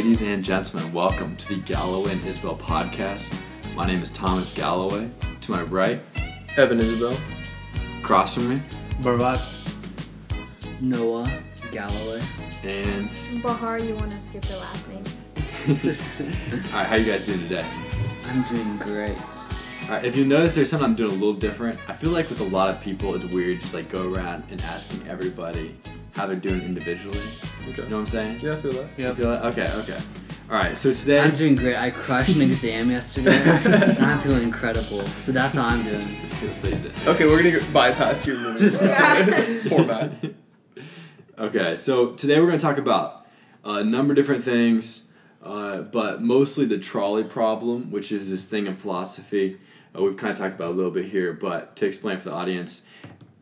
Ladies and gentlemen, welcome to the Galloway and Isabel podcast. My name is Thomas Galloway. To my right, Evan Isabel. across from me, Bharat. Noah Galloway. and Bahar, you want to skip the last name? all right, how you guys doing today? I'm doing great. All right, if you notice, there's something I'm doing a little different. I feel like with a lot of people, it's weird just like go around and asking everybody how they're doing individually. Okay. You know what I'm saying? Yeah, I feel that. Yeah. You feel that? Okay, okay. All right, so today. I'm doing great. I crushed an exam yesterday, and I'm feeling incredible. So that's how I'm doing. Okay, we're gonna go- bypass your format. Okay, so today we're going to talk about a number of different things, uh, but mostly the trolley problem, which is this thing in philosophy. Uh, we've kind of talked about a little bit here, but to explain for the audience,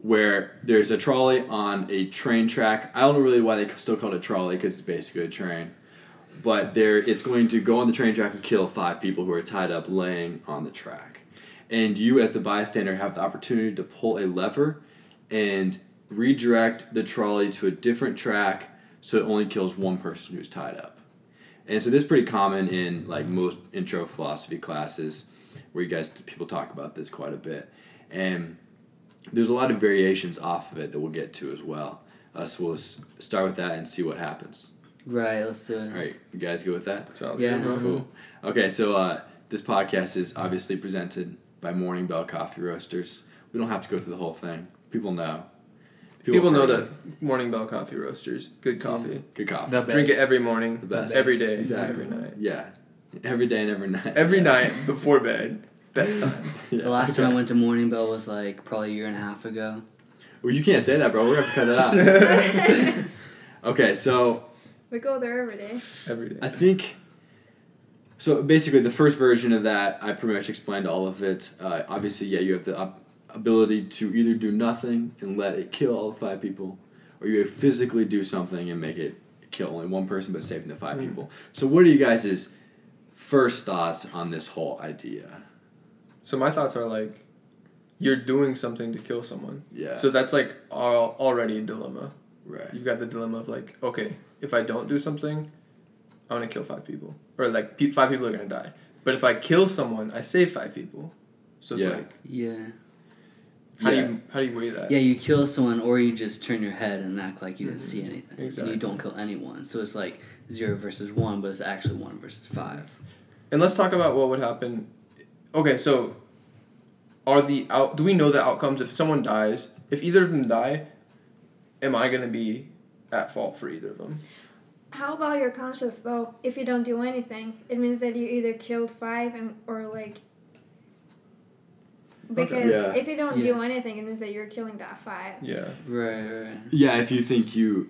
where there's a trolley on a train track. I don't know really why they still call it a trolley because it's basically a train. But there, it's going to go on the train track and kill five people who are tied up laying on the track. And you, as the bystander, have the opportunity to pull a lever and redirect the trolley to a different track so it only kills one person who's tied up. And so this is pretty common in like most intro philosophy classes where you guys people talk about this quite a bit. And there's a lot of variations off of it that we'll get to as well. Uh, so we'll s- start with that and see what happens. Right, let's do it. All right, you guys go with that? Sounds Yeah. good. Cool. Okay, so uh, this podcast is obviously presented by Morning Bell Coffee Roasters. We don't have to go through the whole thing. People know. People know have that heard. Morning Bell Coffee Roasters, good coffee. Good coffee. The Drink it every morning, The best. every day, Exactly. every night. Yeah. Every day and every night. Every night before bed, best time. Yeah. The last time I went to Morning Bell was like probably a year and a half ago. Well, you can't say that, bro. We're going to have to cut that out. okay, so We go there every day. Every day. I think. So basically, the first version of that, I pretty much explained all of it. Uh, obviously, yeah, you have the op- ability to either do nothing and let it kill all the five people, or you physically do something and make it kill only one person but saving the five Mm. people. So, what are you guys' first thoughts on this whole idea? So my thoughts are like, you're doing something to kill someone. Yeah. So that's like al- already a dilemma. right. You've got the dilemma of like, okay, if I don't do something, I'm gonna kill five people, or like pe- five people are gonna die. But if I kill someone, I save five people. So it's Yeah. like, Yeah. how Yeah. do you how do you weigh that? Yeah, you kill someone or you just turn your head and act like you didn't see mm-hmm. anything. And you don't kill anyone. So it's like zero versus one, but it's actually one versus five. And let's talk about what would happen. Okay, so are the out? Do we know the outcomes if someone dies? If either of them die, am I gonna be at fault for either of them? How about your conscience though? If you don't do anything, it means that you either killed five and or like. Because Yeah. if you don't Yeah. do anything, it means that you're killing that five. Yeah. Right, right. Yeah, if you think you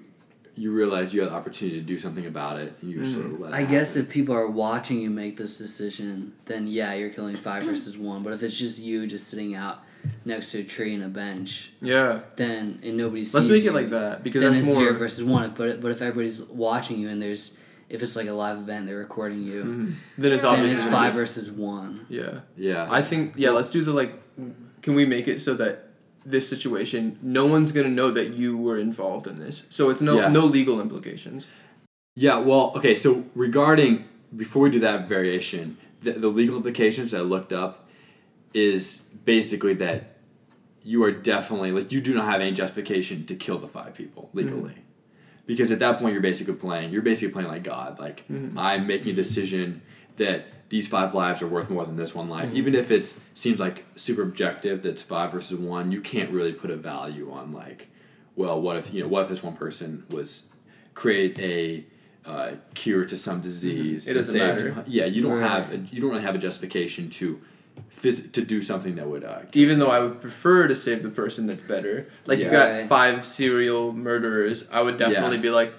you realize you have the opportunity to do something about it, and you just sort of let it I guess happen. if people are watching you make this decision, then yeah, you're killing five versus one. But if it's just you just sitting out next to a tree and a bench, Yeah. then and nobody sees Let's make you, it like that because then that's it's more. zero versus one. But but if everybody's watching you and there's if it's like a live event, they're recording you, Mhm. Then it's Yeah. then obvious. it's five versus one. Yeah. Yeah. I think yeah. Let's do the like. Can we make it so that this situation, no one's gonna know that you were involved in this, so it's no Yeah. no legal implications. Yeah, well, okay, so regarding, before we do that variation, the, the legal implications that I looked up is basically that you are definitely, like, you do not have any justification to kill the five people mm-hmm. legally. Because at that point, you're basically playing, you're basically playing like God. Like, mm-hmm. I'm making a decision that these five lives are worth more than this one life. Even if it seems like super objective, that's five versus one, you can't really put a value on, like, well, what if, you know, what if this one person was create a uh, cure to some disease. It doesn't saved- matter. Yeah, you don't Right. have a, you don't really have a justification to phys- to do something that would uh, Even though someone. I would prefer to save the person that's better. Like you got five serial murderers, I would definitely Yeah. be like,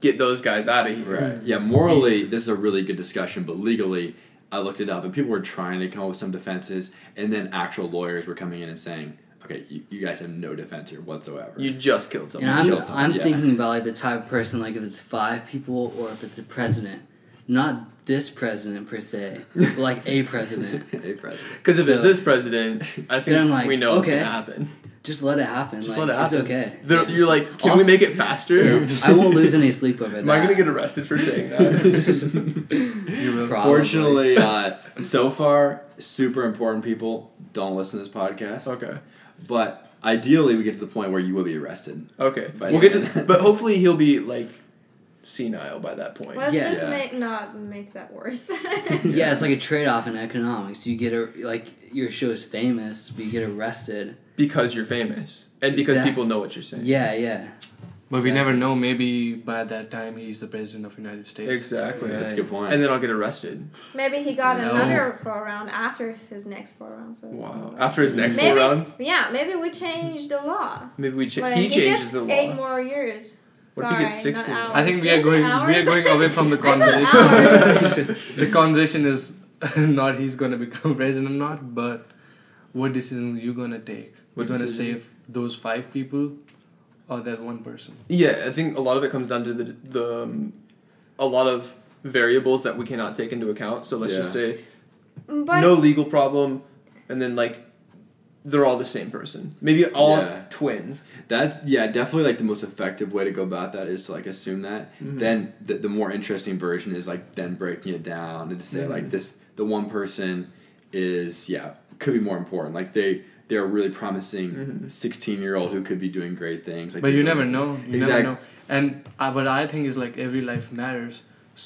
get those guys out of here. Right. Mm-hmm. Yeah, morally, this is a really good discussion, but legally, I looked it up and people were trying to come up with some defenses, and then actual lawyers were coming in and saying, okay, you, you guys have no defense here whatsoever. You just killed And someone. I'm, kill someone, I'm yeah. thinking about like the type of person like if it's five people or if it's a president, not this president per se, but like a president. hey, president. Because if it's this president, I think I'm like, we know what's okay. gonna happen. Just let it happen. Just like, let it happen. It's okay. They're- You're like, can we make it faster? Yeah. I won't lose any sleep over that. Am I gonna get arrested for saying that? You Fortunately, uh, so far, super important people don't listen to this podcast. okay. But ideally, we get to the point where you will be arrested. Okay. We'll get to, that. but hopefully he'll be like senile by that point. Let's Yeah. just Yeah. make not make that worse. Yeah, it's like a trade off in economics. You get a like your show is famous, but you get arrested. Because you're famous. And because Exact- people know what you're saying. Yeah, yeah. But we never know. Maybe by that time he's the president of United States. Exactly. That's a good point. And then I'll get arrested. Maybe he got No. another four round after his next four rounds. So Wow. After his next maybe, four rounds, Yeah, maybe we change the law. maybe we change. Like, he changes gets the eight more years. What if he gets 16? I think we are Is it going. We are going away from the conversation. the conversation is not he's gonna become president or not, but what decision you gonna take? We're gonna decision? save those five people, or that one person. Yeah, I think a lot of it comes down to the the um, a lot of variables that we cannot take into account. So let's just say But no legal problem, and then like they're all the same person. Maybe all Yeah. twins. That's yeah, definitely like the most effective way to go about that is to like assume that. Mhm. Then the, the more interesting version is like then breaking it down and to say like Mhm. this the one person is yeah could be more important. Like they they're really promising Mhm. sixteen year old who could be doing great things. Like but you never know. You Exact- never know. And uh, what I think is like every life matters.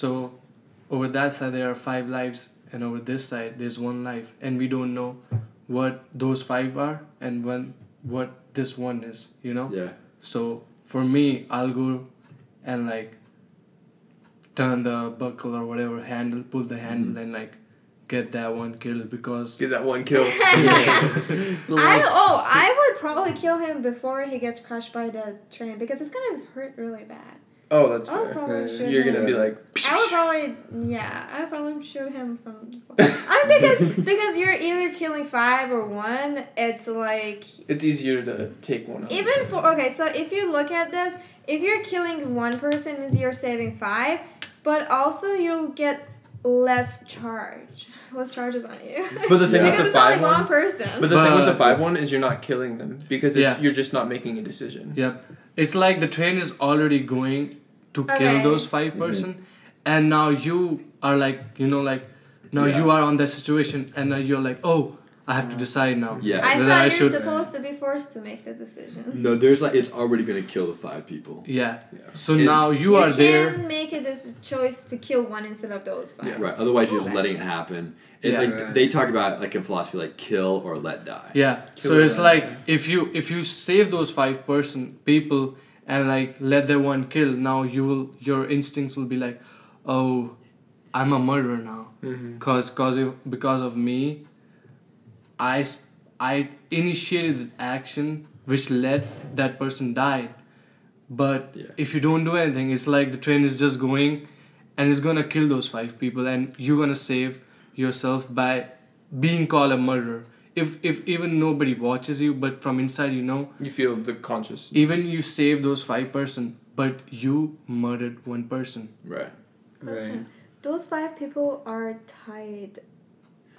So over that side there are five lives, and over this side there's one life, and we don't know what those five are and when what this one is. You know. Yeah. So for me, I'll go and like turn the buckle or whatever handle, pull the handle, Mhm. and like get that one kill because Get that one kill. I oh I would probably kill him before he gets crushed by the train because it's gonna hurt really bad. oh, that's I would fair. probably Right. shoot You're him. gonna be like. I would probably yeah, I would probably shoot him from. I mean, because because you're either killing five or one. It's like It's easier to take one. out. even for okay. So if you look at this, if you're killing one person, means you're saving five, but also you'll get less charge, less charges on you. But the thing Yeah. with because the it's five only one one, person. but the thing with the five one is you're not killing them because it's, Yeah. you're just not making a decision. yep, it's like the train is already going to Okay. kill those 5 mm-hmm. person, and now you are like you know like now Yeah. you are on that situation, and now you're like oh I have to decide now. Yeah. I thought I you're should- supposed to be forced to make the decision. No, there's like it's already gonna kill the five people. Yeah. Yeah. So It- now you, are there. You can make it this choice to kill one instead of those five. Yeah. Right. Otherwise, you're just letting it happen. It, Yeah. like Right. they talk about like in philosophy, like kill or let die. Yeah. Kill so it's them. like if you if you save those five person people and like let the one kill, now you will your instincts will be like, oh, I'm a murderer now, Mm-hmm. cause cause if, because of me, I s- I initiated the action which let that person die. But Yeah. if you don't do anything, it's like the train is just going, and it's gonna kill those five people, and you're gonna save yourself by being called a murderer. If if even nobody watches you, but from inside you know, You feel the conscious. even you save those five person, but you murdered one person. Right. Question. Those five people are tied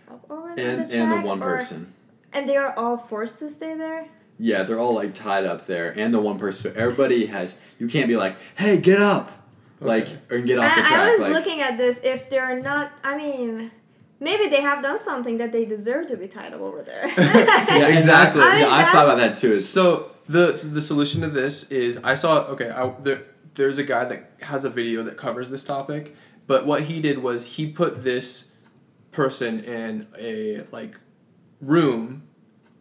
up over the And track, and the one or- person. and they are all forced to stay there. Yeah, they're all like tied up there, and the one person. So everybody has. You can't be like, "Hey, get up!" Like or get off the I, track. I was like, looking at this. If they're not, I mean, maybe they have done something that they deserve to be tied up over there. yeah, exactly. I mean, yeah, I thought about that too. So the the solution to this is I saw okay I, there there's a guy that has a video that covers this topic, but what he did was he put this person in a like room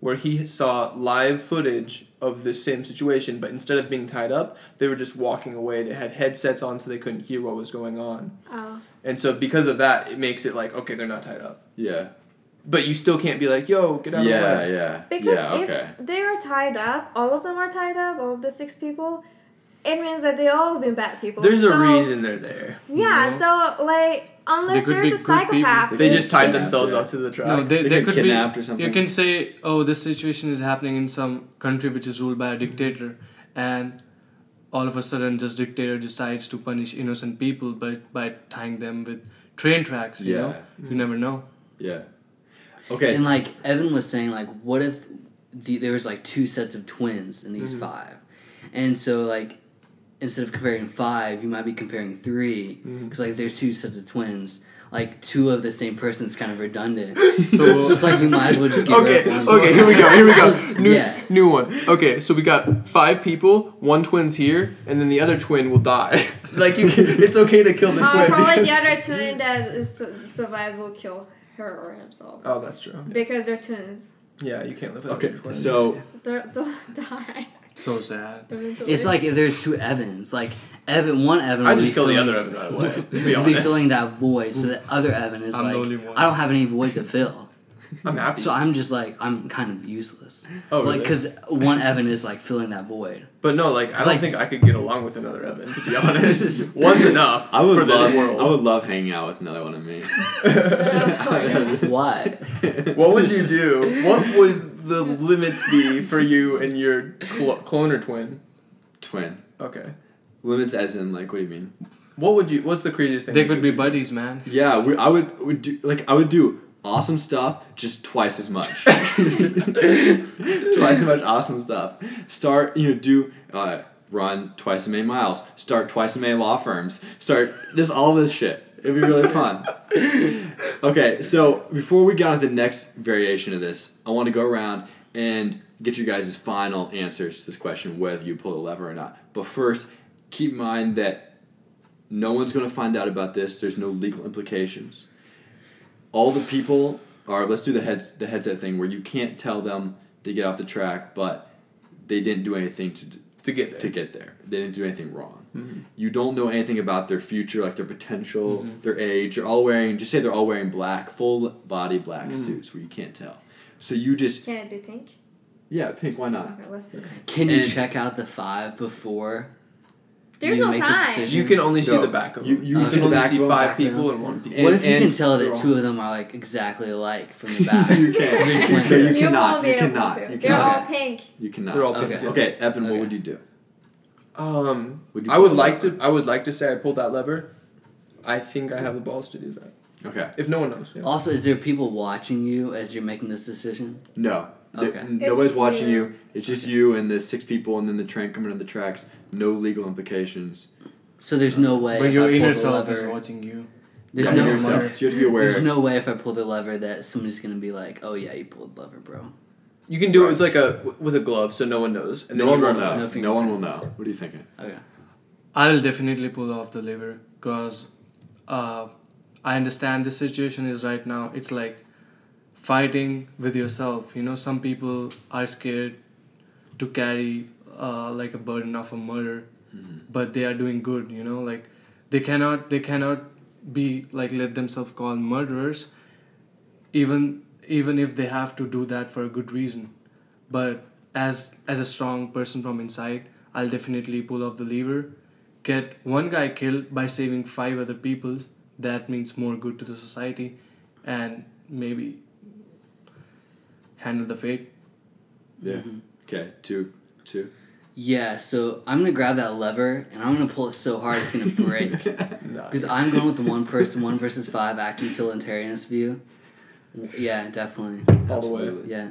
where he saw live footage of this same situation, but instead of being tied up, they were just walking away. They had headsets on so they couldn't hear what was going on. oh. And so because of that, it makes it like okay, they're not tied up. yeah, But you still can't be like, "Yo, get out of the yeah, way." yeah, Because yeah. Okay. if they are tied up, all of them are tied up, all of the six people, it means that they all have been bad people. There's a reason they're there. you Yeah, know? so like unless could there's be a good people. psychopath, They just tied themselves Yeah. up to the track. No, they, They they get could kidnapped be, or something? You can say, oh, this situation is happening in some country which is ruled by a dictator, and all of a sudden, this dictator decides to punish innocent people by by tying them with train tracks. You know, Yeah. you never know. Yeah. Okay. And like Evan was saying, like, what if the, there was like two sets of twins in these Mhm. five, and so like instead of comparing five, you might be comparing three because like there's two sets of twins. Like two of the same person is kind of redundant. So- so it's like you might as well just get Okay, rid of one. okay, here we go, here we go. New, yeah. new one. Okay, so we got five people, one twin's here, and then the other twin will die. like, you can, it's okay to kill the Uh, twin. probably because- the other twin that is su- survived will kill her or himself Oh, that's true. because they're twins. Yeah, you can't live without Okay, your so They're, they'll die So sad. It's like if there's two Evans, like Evan, one Evan. I'd just be kill the filling- other Evan right away, to be would be filling that void, so the other Evan is I'm the like, only one. I don't have any void to fill. I'm happy. So I'm just like, I'm kind of useless. oh, like, really? because one Evan is like filling that void. But no, like, I don't like- think I could get along with another Evan, to be honest. One's enough I would for love this world. I would love hanging out with another one of me. Why? What would you do? What would the limits be for you and your cl- clone or twin? Twin. Okay. Limits as in like what do you mean? What would you? What's the craziest thing? They could would be buddies, man. Yeah, we, I would would do like I would do awesome stuff just twice as much. twice as much awesome stuff. Start you know do uh, run twice as many miles. Start twice as many law firms. Start just all this shit. It'd be really fun. Okay, so before we get on to the next variation of this, I want to go around and get you guys' final answers to this question whether you pull the lever or not. But first, keep in mind that no one's going to find out about this. There's no legal implications. All the people are let's do the heads the headset thing where you can't tell them to get off the track, but they didn't do anything to to get there. to get there. They didn't do anything wrong. Mhm. You don't know anything about their future, like their potential, Mhm. their age. They're all wearing just say they're all wearing black, full body black Mhm. suits where you can't tell. So you just Can it be pink? yeah, pink. Why not? Okay, let's do pink. Can you check out the five before? There's you no make time. decision? You can only see No, the back of them. you You, see can only see five back people them. and one people. What if you can tell that two of them are like exactly alike from the back? you can't. They're You, you You cannot. won't be You cannot. to. You They're all pink. You cannot. They're all Okay. pink. yeah. Okay, Evan, what would you do? Um, Would you I would like the to. I would like to say I pulled that lever. I think I have the balls to do that. Okay. If no one knows. Yeah. Also, is there people watching you as you're making this decision? No. Th- Okay. Nobody's watching you. you. It's just you and the six people, and then the train coming on the tracks. No legal implications. So there's no way. But if your I pull inner the self is watching you. There's Yeah, no. yourself. So you have to be aware. There's no way if I pull the lever that somebody's gonna be like, "Oh yeah, you pulled the lever, bro." You can do it with like a with a glove, so no one knows, and no then one will know. No No, one will know. What are you thinking? Okay. I'll definitely pull off the lever because uh, I understand the situation is right now. It's like fighting with yourself. You know, some people are scared to carry uh, like a burden of a murder, but they are doing good. You know, like they cannot they cannot be like let themselves call murderers, even even if they have to do that for a good reason. But as as a strong person from inside, I'll definitely pull off the lever get one guy killed by saving five other people's that means more good to the society and maybe handle the fate Yeah. Mhm. Okay. Two. Two. Yeah. So I'm gonna grab that lever and I'm gonna pull it so hard it's gonna break. Because Nice. I'm going with the one person, one versus five acting utilitarianist view. Yeah, definitely. All the way. Absolutely. Yeah.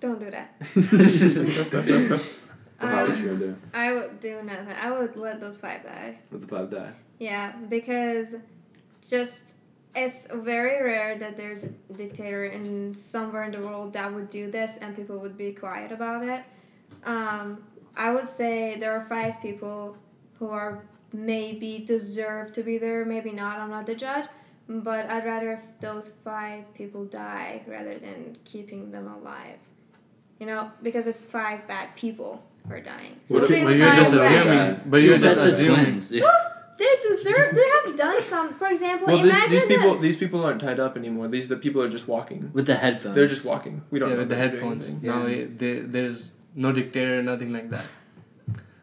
Don't do that. Well, how would Um, you do? I would do nothing. I would let those five die. Let the five die. Yeah, because just it's very rare that there's a dictator in somewhere in the world that would do this and people would be quiet about it. Um, I would say there are five people who are maybe deserve to be there, maybe not. I'm not the judge, but I'd rather if those five people die rather than keeping them alive. You know, because it's five bad people who are dying. So What if- but you're just bad- assuming- assuming but you're just assuming twins. dude. They deserve. They have done some. For example, Well, these, imagine these people that- these people aren't tied up anymore. These the people are just walking. With the headphones. They're just walking. We don't yeah know with the if they're doing headphones anything. now Yeah. it- there, there's no dictator nothing like that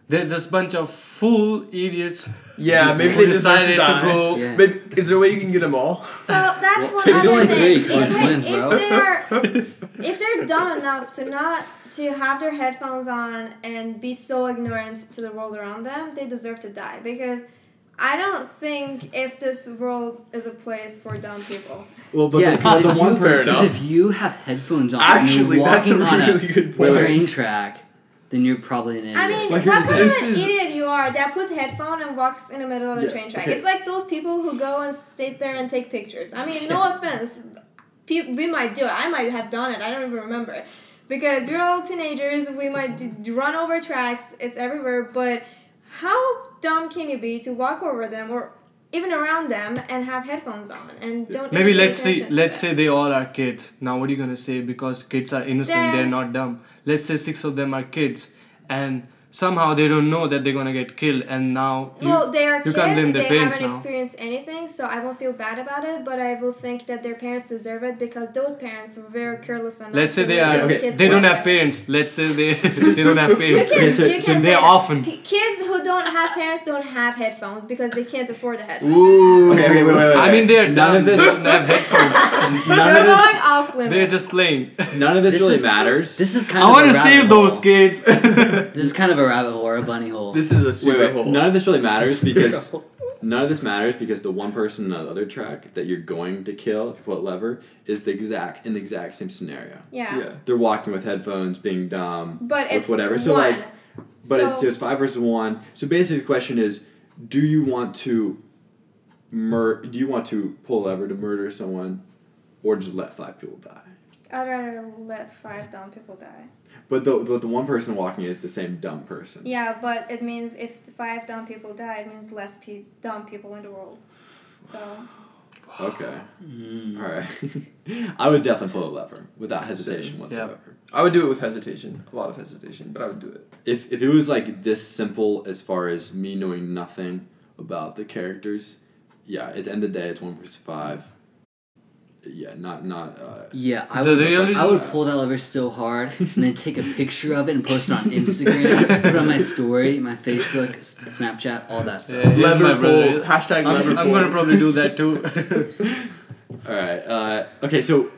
there's just bunch of fool idiots Yeah, maybe they deserve to decided to die. go Yeah. Maybe is there a way you can get them all? So that's one There's other only thing. three 'cause if, they're if they're if they're dumb enough to not to have their headphones on and be so ignorant to the world around them, they deserve to die because I don't think if this world is a place for dumb people. Well, but yeah, the, because the if, one you- Fair person. enough. if you have headphones on Actually, and you're that's a walking on really good point. train track, then you're probably an idiot. I mean, Well, here's what kind of thing. an This is- idiot you are that puts headphone and walks in the middle of the Yeah, train track? okay. It's like those people who go and sit there and take pictures. I mean, no offense, pe- we might do it. I might have done it. I don't even remember. Because we're all teenagers, we might d- run over tracks. It's everywhere. But how dumb can you be to walk over them or even around them and have headphones on and don't Maybe let's say let's say they all are kids. Now what are you gonna say? Because kids are innocent, Then- they're not dumb. Let's say six of them are kids, and somehow they don't know that they're gonna get killed, and now you, well, they are you kids. can't blame their they parents haven't now. experienced anything, so I won't feel bad about it. But I will think that their parents deserve it because those parents were very careless enough. let's say they are okay, kids they don't have parents. Let's say they they don't have You parents. can, you can so they that. often- kids who don't have parents don't have headphones because they can't afford the headphones. Ooh. Okay, okay, wait, wait, wait. I mean they're none of this. Don't have headphones. None You're of this. off limits. They're just playing. None of this, This really is- matters. this is kind I of want to save those kids. This is kind of a rabbit hole or a bunny hole. This is a Wait, super wait. hole. None of this really matters because none of this matters because the one person on the other track that you're going to kill if you pull a lever is the exact in the exact same scenario. yeah. yeah. They're walking with headphones, being dumb, But with it's whatever. So one. like, but it's, So- it's five versus one. So basically, the question is, do you want to mur- Do you want to pull a lever to murder someone, or just let five people die? I'd rather let five dumb people die. But the but the one person walking is the same dumb person. Yeah, but it means if the five dumb people die, it means less pe- dumb people in the world. So Okay. Mm. All right. I would definitely pull a lever without hesitation Same. whatsoever. I would do it with hesitation, a lot of hesitation, but I would do it. If if it was like this simple as far as me knowing nothing about the characters, yeah, at the end of the day it's one versus five. Yeah, not not uh Yeah, I would. I would is- pull that lever so hard and then take a picture of it and post it on Instagram, put it on my story, my Facebook, Snapchat, all that stuff. Yeah, he's my Lever pull. Hashtag lever I'm, I'm pull. gonna probably do that too. Alright, uh okay, so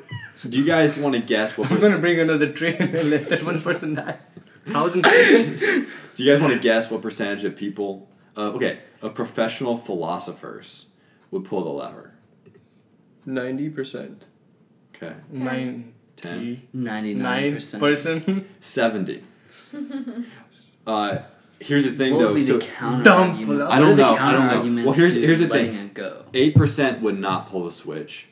do you guys want to guess what I'm perc- gonna bring another train and let that one person die. Thousand kids. do you guys want to guess what percentage of people uh, okay, of professional philosophers would pull the lever? Ninety percent. Okay. Nine. Ten. Ninety nine Nine percent. person. 70. uh here's the thing What though. would be so the counter Dumb. I don't what are the know, I don't know. Well, here's- here's the thing. it go. 8% would not pull the switch.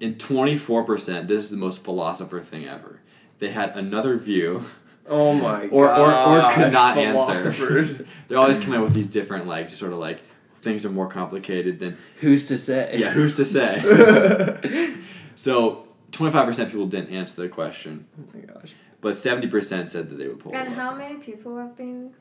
And 24%, this is the most philosopher thing ever. They had another view, Oh my or, or, or could not answer. They're always coming up with these different, like, sort of like, things are more complicated than, Who's to say? yeah, who's to say? so, 25% people didn't answer the question, oh my gosh. but 70% said that they would pull and how many people have been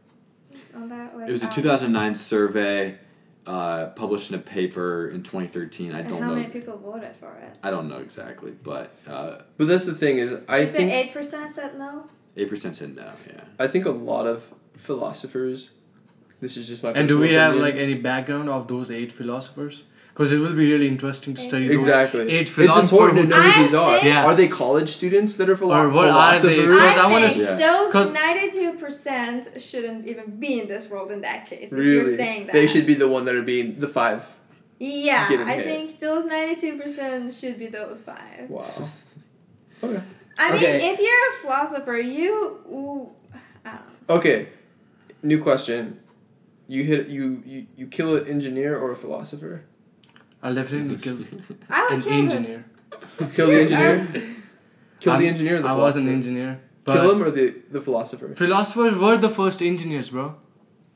on that? Like It was a um, 2009 survey uh, published in a paper in 2013. I And don't how know. How many people voted for it? I don't know exactly, but uh, But that's the thing is, I Is think it eight percent said no? eight percent said no. Yeah. I think a lot of philosophers. This is just my. And do personal we have like any background of those eight philosophers? Because it will be really interesting to study those Exactly. eight It's philosophers. important to know who these are. Yeah. Are they college students that are philo- Or what are they? philosophers? Because I I, wanna think s- those 'cause- ninety-two percent shouldn't even be in this world in that case. If Really? you're saying that, They should be the one that are being the five. Yeah, I hit. think those ninety-two percent should be those five. Wow. Okay. I mean, if you're a philosopher, you. Ooh, I don't know. Okay. New question. You hit you, you you kill an engineer or a philosopher? I'll definitely kill an engineer. Kill the engineer. Kill I'm- the engineer. Or the I was an engineer. But Kill him or the the philosopher. Philosophers were the first engineers, bro.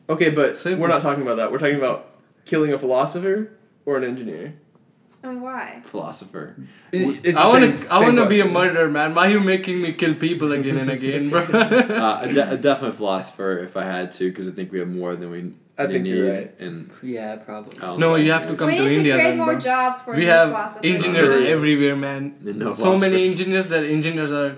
Okay, but Simple. we're not talking about that. We're talking about killing a philosopher or an engineer. And why? Philosopher. It's I wanna, I wanna be a murderer, man. Why are you making me kill people again and again, bro? Uh, a, de- a definite philosopher if I had to, because I think we have more than we. I think you're right. And Yeah, probably. I No, you have to come we to need India to create then, more bro. jobs for we new have philosophers. engineers True. everywhere, man. No so many philosophers. engineers that engineers are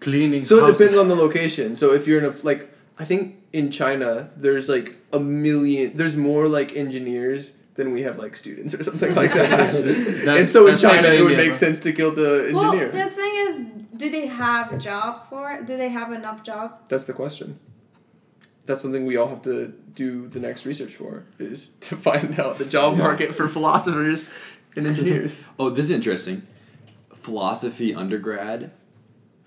cleaning. So it houses. depends on the location. So if you're in a like, I think in China there's like a million. There's more like engineers than we have like students or something like that. and That's- so in that's China it would India, make bro. sense to kill the Well, engineer. the thing is, do they have jobs for it? Do they have enough jobs? That's the question. That's something we all have to do the next research for is to find out the job market for philosophers and engineers. Oh, this is interesting. Philosophy undergrad,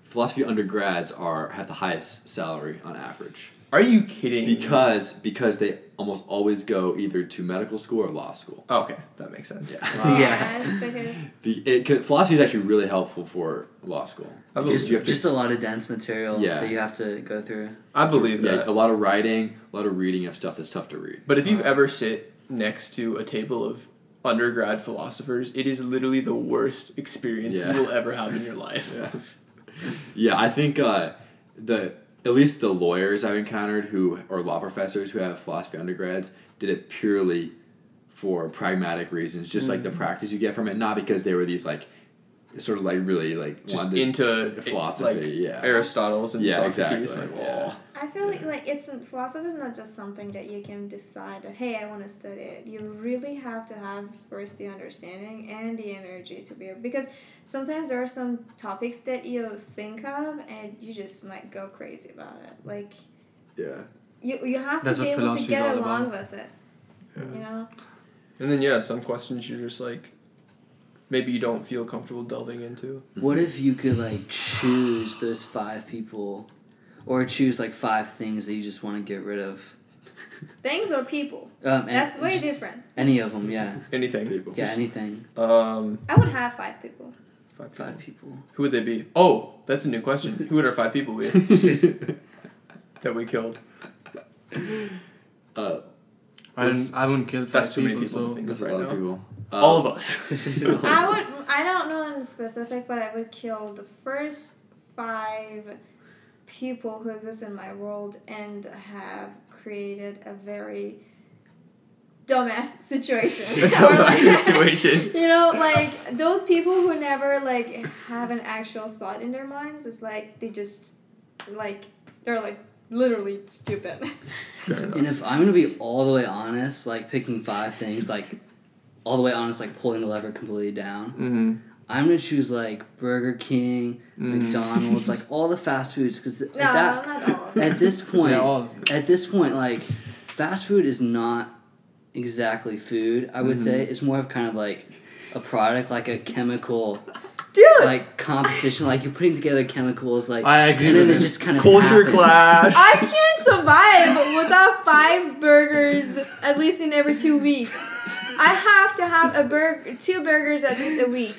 philosophy undergrads are have the highest salary on average Are you kidding? because because they almost always go either to medical school or law school. Oh, okay, that makes sense. Yeah. Yeah. it's because Be- It, could- philosophy is actually really helpful for law school. I Because Just, you have to- just a lot of dense material Yeah. that you have to go through. I believe yeah, that. a lot of writing, a lot of reading of stuff that's tough to read. But if you've ever sit next to a table of undergrad philosophers, it is literally the worst experience Yeah. you will ever have in your life. Yeah. Yeah, I think uh, the at least the lawyers I've encountered who or law professors who have philosophy undergrads did it purely for pragmatic reasons, just like the mm. practice you get from it, not because they were these like sort of like really like Just into philosophy, like yeah. Aristotle's and yeah, Socrates. exactly. Like, yeah. I feel like, like it's philosophy is not just something that you can decide that hey I want to study it. You really have to have first the understanding and the energy to be able because sometimes there are some topics that you think of and you just might go crazy about it. Like Yeah. you you have That's to be able to get along about. with it. Yeah. You know. And then yeah, some questions you're just like maybe you don't feel comfortable delving into. What if you could like choose those five people, or choose like five things that you just want to get rid of? Things or people. Um, and That's way different. Any of them, yeah, Anything. People. yeah, anything. Um I would have five people. five people. Five people. Who would they be? Oh, that's a new question. Who would our five people be that we killed? uh, I This- don't, I wouldn't kill five That's too many people, people so that's of a right lot of people. Uh, All of us. I would. I don't know in specific, but I would kill the first five people who exist in my world and have created a very dumbass situation. That's a like- situation. You know, like those people who never like have an actual thought in their minds. It's like they just like they're like literally stupid. Fair. And if I'm gonna be all the way honest, like picking five things, like all the way honest, like pulling the lever completely down, Mm-hmm. I'm gonna choose like Burger King, Mhm. McDonald's, like all the fast foods, because no, at that not all. of them. at this point, yeah, at this point, like fast food is not exactly food. I would Mhm. say it's more of kind of like a product, like a chemical Dude, like composition. Like you're putting together chemicals, like I agree and then with it just kind of Culture happens. clash. I can't survive without five burgers at least in every two weeks. I have to have a burger, two burgers at least a week.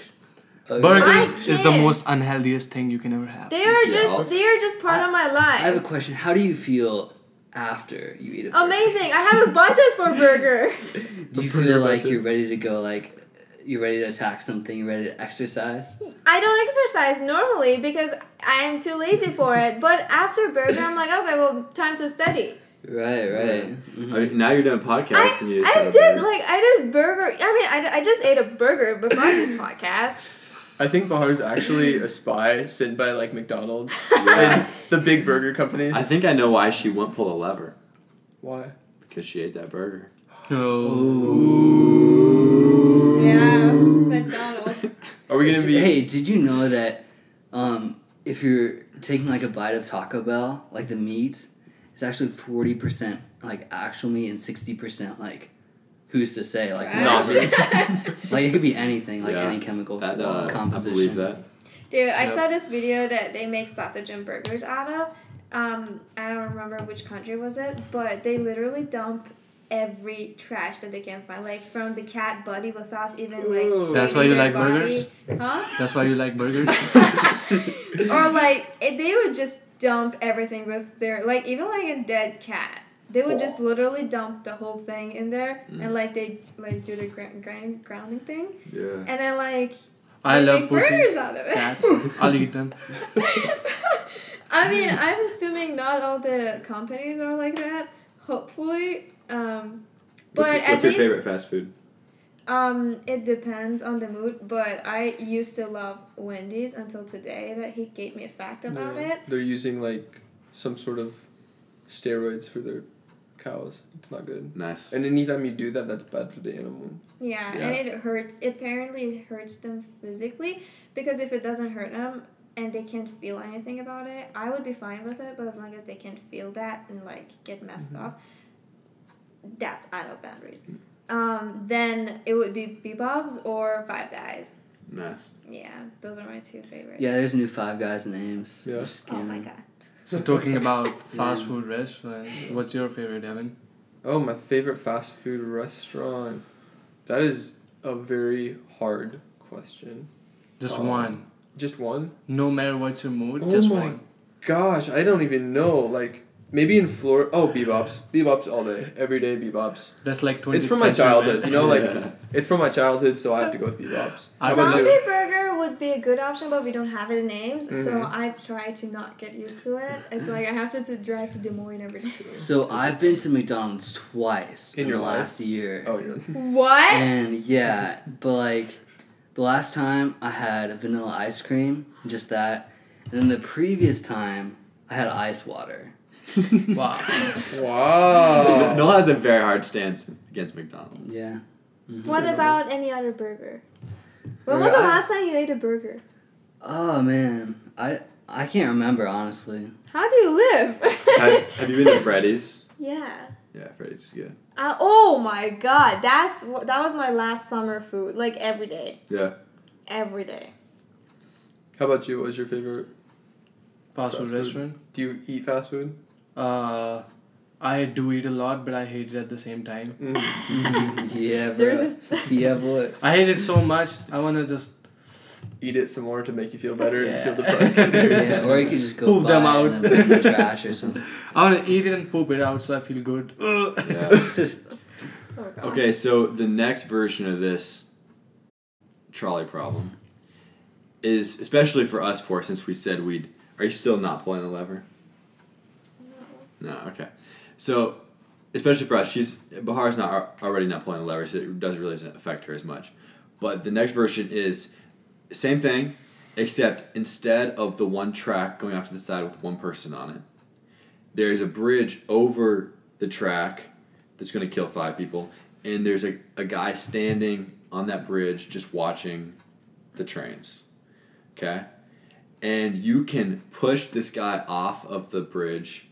Oh, okay. Burgers I is the can't. most unhealthiest thing you can ever have. They are Yeah. just they are just part of my life. I have a question. How do you feel after you eat a burger? Amazing! I have a budget for a burger. Do you feel like budget. you're ready to go? Like you're ready to attack something? You're ready to exercise? I don't exercise normally because I am too lazy for it. But after burger, I'm like, okay, well, time to study. Right, right. Mhm. I mean, now you're doing podcasts and you I, just I had a did like I did burger. I mean, I, I just ate a burger before this podcast. I think Bahar's actually a spy sent by like McDonald's Yeah. and the big burger companies. I think I know why she won't pull a lever Why? because she ate that burger. Oh. Yeah, McDonald's. Are we gonna be? Hey, did you know that um, if you're taking like a bite of Taco Bell, like the meat, it's actually forty percent like actual meat and sixty percent like who's to say like Right? not really. like it could be anything like Yeah. any chemical That uh, I composition. believe that. Dude, I Yep. saw this video that they make sausage and burgers out of. Um, I don't remember which country was it, but they literally dump every trash that they can find, like from the cat body without even like. Ooh. That's why you their like burgers? Huh? That's why you like burgers? or like they would just dump everything with their like even like a dead cat. They would just literally dump the whole thing in there Mm. and like they like do the gra- grinding grounding thing Yeah. and then like I they love make burgers out of it. Cats. I'll eat them. I mean, I'm assuming not all the companies are like that. Hopefully, um, but What's, at what's your least favorite fast food? Um, it depends on the mood. But I used to love Wendy's until today that he gave me a fact about Yeah. it. They're using like some sort of steroids for their cows. It's not good. Nice. And anytime you do that, that's bad for the animal. Yeah, Yeah. and it hurts. Apparently, it hurts them physically because if it doesn't hurt them and they can't feel anything about it, I would be fine with it. But as long as they can't feel that and like get messed up, that's out of boundaries. Um, then it would be B-Bop's or Five Guys. Nice. Yeah, those are my two favorites. Yeah, there's new Five Guys names. Yeah. Just Oh my god. So talking about fast food restaurants, what's your favorite, Evan? Oh, my favorite fast food restaurant. That is a very hard question. Just Oh. one. Just one? No matter what's your mood, Oh just my one. Gosh, I don't even know. Like maybe in Florida. Oh, B-Bop's, B-Bop's all day, every day B-Bop's. That's like 20 It's from my childhood, you know. Like Yeah. it's from my childhood, so I have to go with B-Bop's. I Zombie you? burger would be a good option, but we don't have it in Ames, so Mhm. I try to not get used to it. It's like I have to, to drive to Des Moines every day. So I've been to McDonald's twice In in, your the life? last year. Oh, yeah. What? And yeah, but like the last time I had vanilla ice cream, just that. And then the previous time I had ice water. Wow. Wow. Noah has a very hard stance against McDonald's. Yeah. Mhm. What about any other burger? When was the I- last time you ate a burger? Oh man, I I can't remember honestly. How do you live? have, have you been to Freddy's? yeah. Yeah, Freddy's is good. Uh, oh my god, that's that was my last summer food. Like every day, Yeah. every day. How about you? What was your favorite? Fast food Fast food. restaurant? Do you eat fast food? Uh, I do eat a lot, but I hate it at the same time. Yeah, bro. There's this. yeah, boy. I hate it so much. I wanna just Eat it some more to make you feel better and Yeah. feel depressed. Yeah, or you could just go Poop them out. in the, in the trash or something. I wanna eat it and poop it out so I feel good. Yeah. Oh. Okay, so the next version of this trolley problem is especially for us four, since we said we'd. Are you still not pulling the lever? No. Okay. So, especially for us, she's Bahar's not already not pulling the lever, so it doesn't really affect her as much. But the next version is same thing, except instead of the one track going off to the side with one person on it, there's a bridge over the track that's going to kill five people, and there's a, a guy standing on that bridge just watching the trains. Okay? And you can push this guy off of the bridge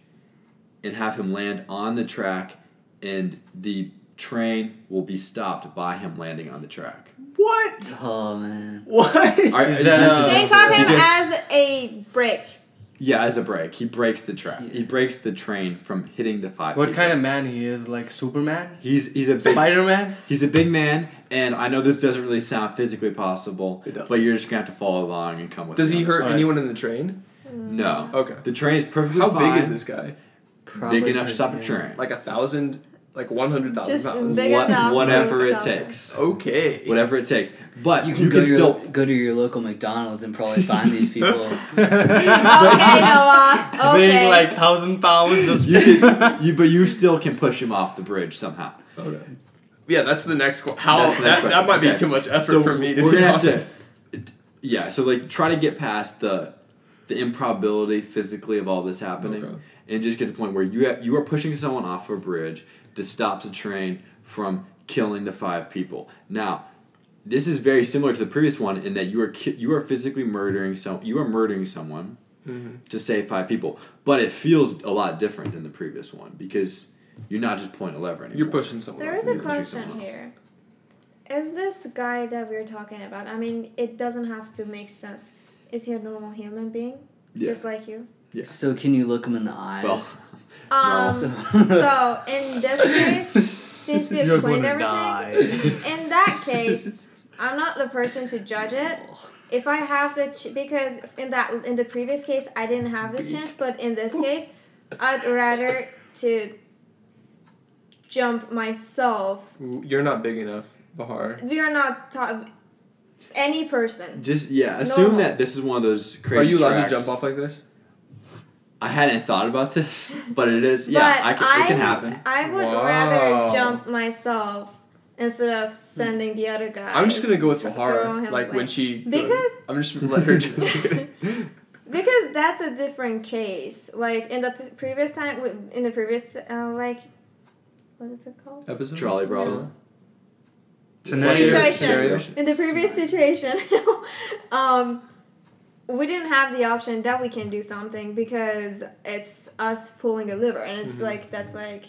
and have him land on the track, and the train will be stopped by him landing on the track. What? Oh man. What? Are- Is are that, you- uh, Think of him because- as a brick. Yeah, as a break. He breaks the track. He breaks the train from hitting the five. What people. kind of man he is? Like Superman? He's he's a big Spider Man? he's a big man, and I know this doesn't really sound physically possible, It doesn't. but you're just gonna have to follow along and come with. Does he hurt one. anyone in the train? No. Okay. The train is perfectly How fine. big is this guy? Probably Big enough to stop a train. Like a thousand, like one hundred thousand pounds. big What- enough whatever it takes. Okay. Whatever it takes. But You you can, can, go, to still. your, go to your local McDonald's and probably find these people. Okay, Noah. Okay. Weighing like thousand pounds. Just You can, you, but you still can push him off the bridge somehow. Okay. Yeah, that's the next one. How next that, that question. might be too much effort So for me to we're be gonna have to- Yeah, so like try to get past the the improbability physically of all this happening, Okay. And just get to the point where you ha- you are pushing someone off a bridge that stops a train from killing the five people. Now, this is very similar to the previous one in that you are ki- you are physically murdering some you are murdering someone Mhm. to save five people, but it feels a lot different than the previous one because you're not just pulling a lever anymore. You're pushing someone. There off. is a You're question here. Is this guy that we're talking about? I mean, it doesn't have to make sense. Is he a normal human being, Yeah. just like you? Yeah. So can you look them in the eyes? Well, Um, So, so in this case, since you You're explained everything, die. in that case, I'm not the person to judge it. If I have the ch- because in that in the previous case I didn't have this chance, but in this case, I'd rather to jump myself. You're not big enough, Bahar. We are not ta- any person. just yeah, assume Normal. that this is one of those crazy. Are you allowed tracks. to jump off like this? I hadn't thought about this, but it is yeah, I can, it can happen. I would Wow. rather jump myself instead of sending the other guy. I'm just gonna go with throw Bahar. Like away. when she. Because- I'm just gonna let her. do Because that's a different case. Like in the p- previous time, in the previous uh, like, what is it called? Episode. Trolley problem. Scenario. Situation. Scenario. In the previous situation, um, we didn't have the option that we can do something because it's us pulling a liver, and it's Mhm. like that's like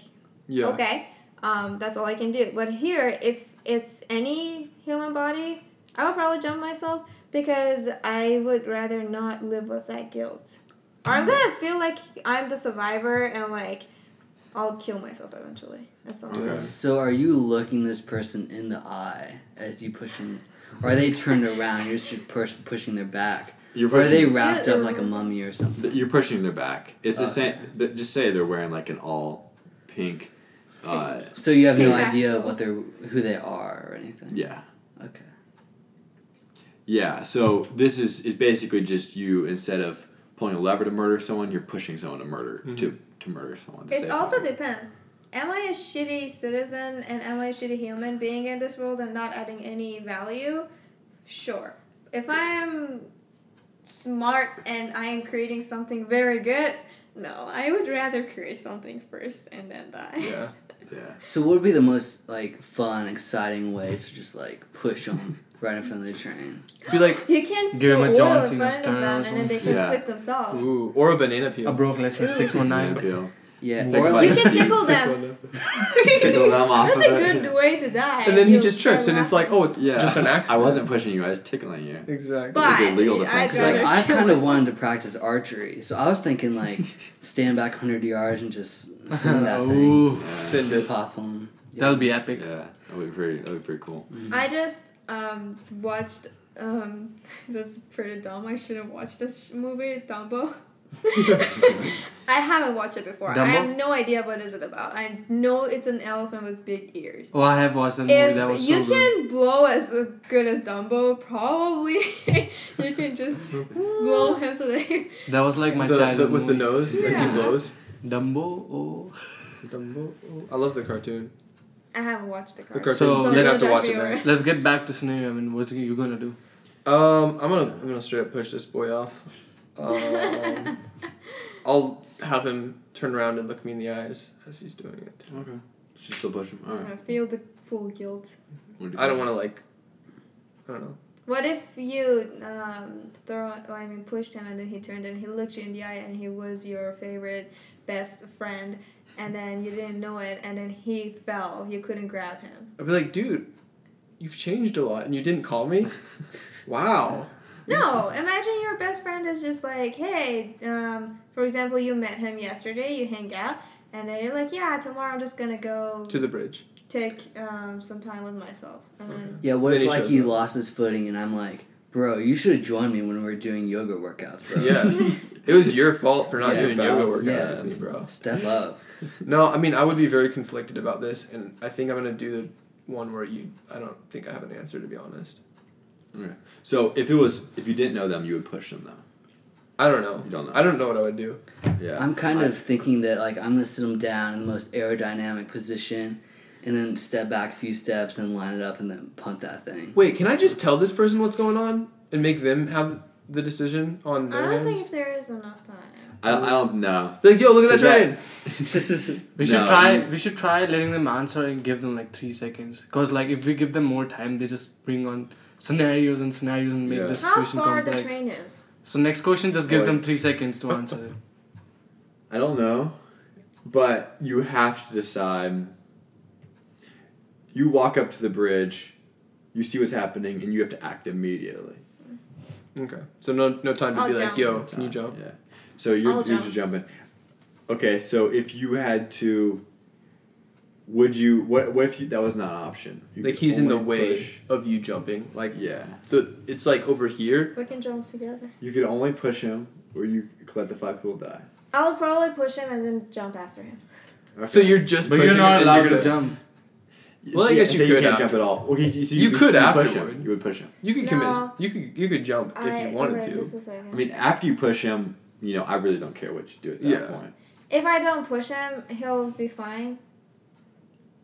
Yeah. okay, um, that's all I can do. But here, if it's any human body, I would probably jump myself because I would rather not live with that guilt. Or I'm gonna feel like I'm the survivor and like I'll kill myself eventually. That's all. Okay. So are you looking this person in the eye as you push them, or are they turned around? You're just push, pushing their back, You're or are they wrapped Yeah, up like a mummy or something? you're pushing their back. It's the same. th- Just say they're wearing like an all pink. Uh, So you have no idea what they're who they are or anything. yeah. Okay. Yeah, so this is is basically just you instead of pulling a lever to murder someone, you're pushing someone to murder to to murder someone. to It also someone. depends. Am I a shitty citizen and am I a shitty human being in this world and not adding any value? Sure. If I am smart and I am creating something very good, no, I would rather create something first and then die. Yeah. yeah. So what would be the most like fun, exciting way to just like push them right in front of the train? Be like, You can Give spill him a oil John Cena stern or something. and then they can Yeah. slip themselves. ooh, or a banana peel. A Brock Lesnar six one peel. Yeah. Think about You like can tickle Six them. one Tickle them off That's of a it. good way to die. And then he You'll just trips, and it's like, oh, it's Yeah. just an accident. I wasn't pushing you. I was tickling you. Exactly. But It's a good legal I'd defense. Cause like rather I've kill kind of myself. wanted to practice archery, so I was thinking like stand back hundred yards and just send that thing, Ooh, Send it. pop them. that'll be epic. Yeah, that would be pretty. That would be pretty cool. I just um, watched. Um, that's pretty dumb. I shouldn't watch this movie, Dumbo. I haven't watched it before. I have no idea what is it about. I know it's an elephant with big ears. Oh, I have watched that movie. If that was you so good. can blow as good as Dumbo, probably you can just blow him so that he, That was like my the, the, childhood with the movie. nose that Yeah. he blows. Dumbo. Oh. Dumbo. Oh, I love the cartoon. I haven't watched the The cartoon. cartoon. So, you let's- have to watch it me now. Let's get back to scenario. I mean, what's you gonna do? Um, I'm gonna I'm gonna straight up push this boy off. Um, I'll have him turn around and look me in the eyes as he's doing it. Okay. Just still push him. All I feel the full guilt. Do I don't want to like. I don't know. What if you um, throw, I mean, pushed him and then he turned and he looked you in the eye and he was your favorite best friend and then you didn't know it and then he fell. You couldn't grab him. I'd be like, dude, you've changed a lot, and you didn't call me. wow. No, imagine your best friend is just like, hey, um, for example, you met him yesterday, you hang out, and then you're like, yeah, tomorrow I'm just gonna go To the bridge. take um, some time with myself. And then, Yeah. What Then if he like shows he up. lost his footing and I'm like, bro, you should have joined me when we were doing yoga workouts, bro. Yeah. it was your fault for not Yeah, doing yoga balance, workouts yeah. with me, bro. Step up. No, I mean I would be very conflicted about this, and I think I'm gonna do the one where you. I don't think I have an answer to be honest. Okay. So if it was if you didn't know them, you would push them though. I don't know. You don't know. I don't know what I would do. Yeah. I'm kind I- of thinking that like I'm gonna sit them down in the most aerodynamic position, and then step back a few steps, and line it up, and then punt that thing. Wait, can I just tell this person what's going on and make them have the decision on I their don't hands? think if there is enough time. I don't, I don't know. Be like, yo, look at that train. We should No, try. you- We should try letting them answer and give them like three seconds. Cause like if we give them more time, they just bring on scenarios and scenarios and make Yeah. the How situation far the complex. train is? So next question, just give Like- them three seconds to answer. I don't know, but you have to decide. You walk up to the bridge, you see what's happening, and you have to act immediately. Okay, so no no time to I'll be like, yo, can you jump? Yeah. So you're, I'll you're jump. just jumping. Okay, so if you had to, would you? What? What if you, that was not an option? You Like he's in the way push- of you jumping. Like yeah, the it's like over here. We can jump together. you could only push him, or you could let the five people die. I'll probably push him and then jump after him. Okay. So you're just But pushing you're not allowed you're to jump. Well, I guess you so could can't jump at all. Okay, you, so You you, could push afterward. him. You would push him. You could No. commit. You could you could jump if you wanted wait, to. Just a second. I mean, after you push him, you know, I really don't care what you do at that Yeah. point. if I don't push him, he'll be fine.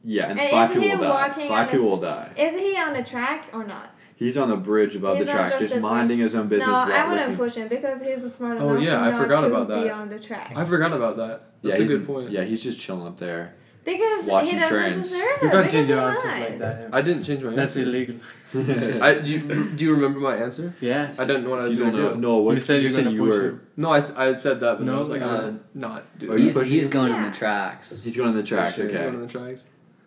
Yeah, and And five people will die. Five people will die. Is he on the track or not? He's on the bridge above He's the track, just just minding his own business. no, I wouldn't looking- push him because he's smart Oh, yeah, I forgot to about be that. on the track. I forgot about that. Yeah, That's a he's, good point. Yeah, he's just chilling up there. Because Watching he doesn't trends. deserve You it. can't change your he's answers nice. like that. I didn't change my answer. That's answer. illegal. I, do, you, do you remember my answer? Yes. I didn't know what I So was you going don't to do. No, what You said you're gonna you were. him. No, I, s- I said that, but then I was like, I'm uh, going to not do Are that. you He's, he's him? going Yeah. in the tracks. He's going on the tracks. sure. Okay. Going on the tracks.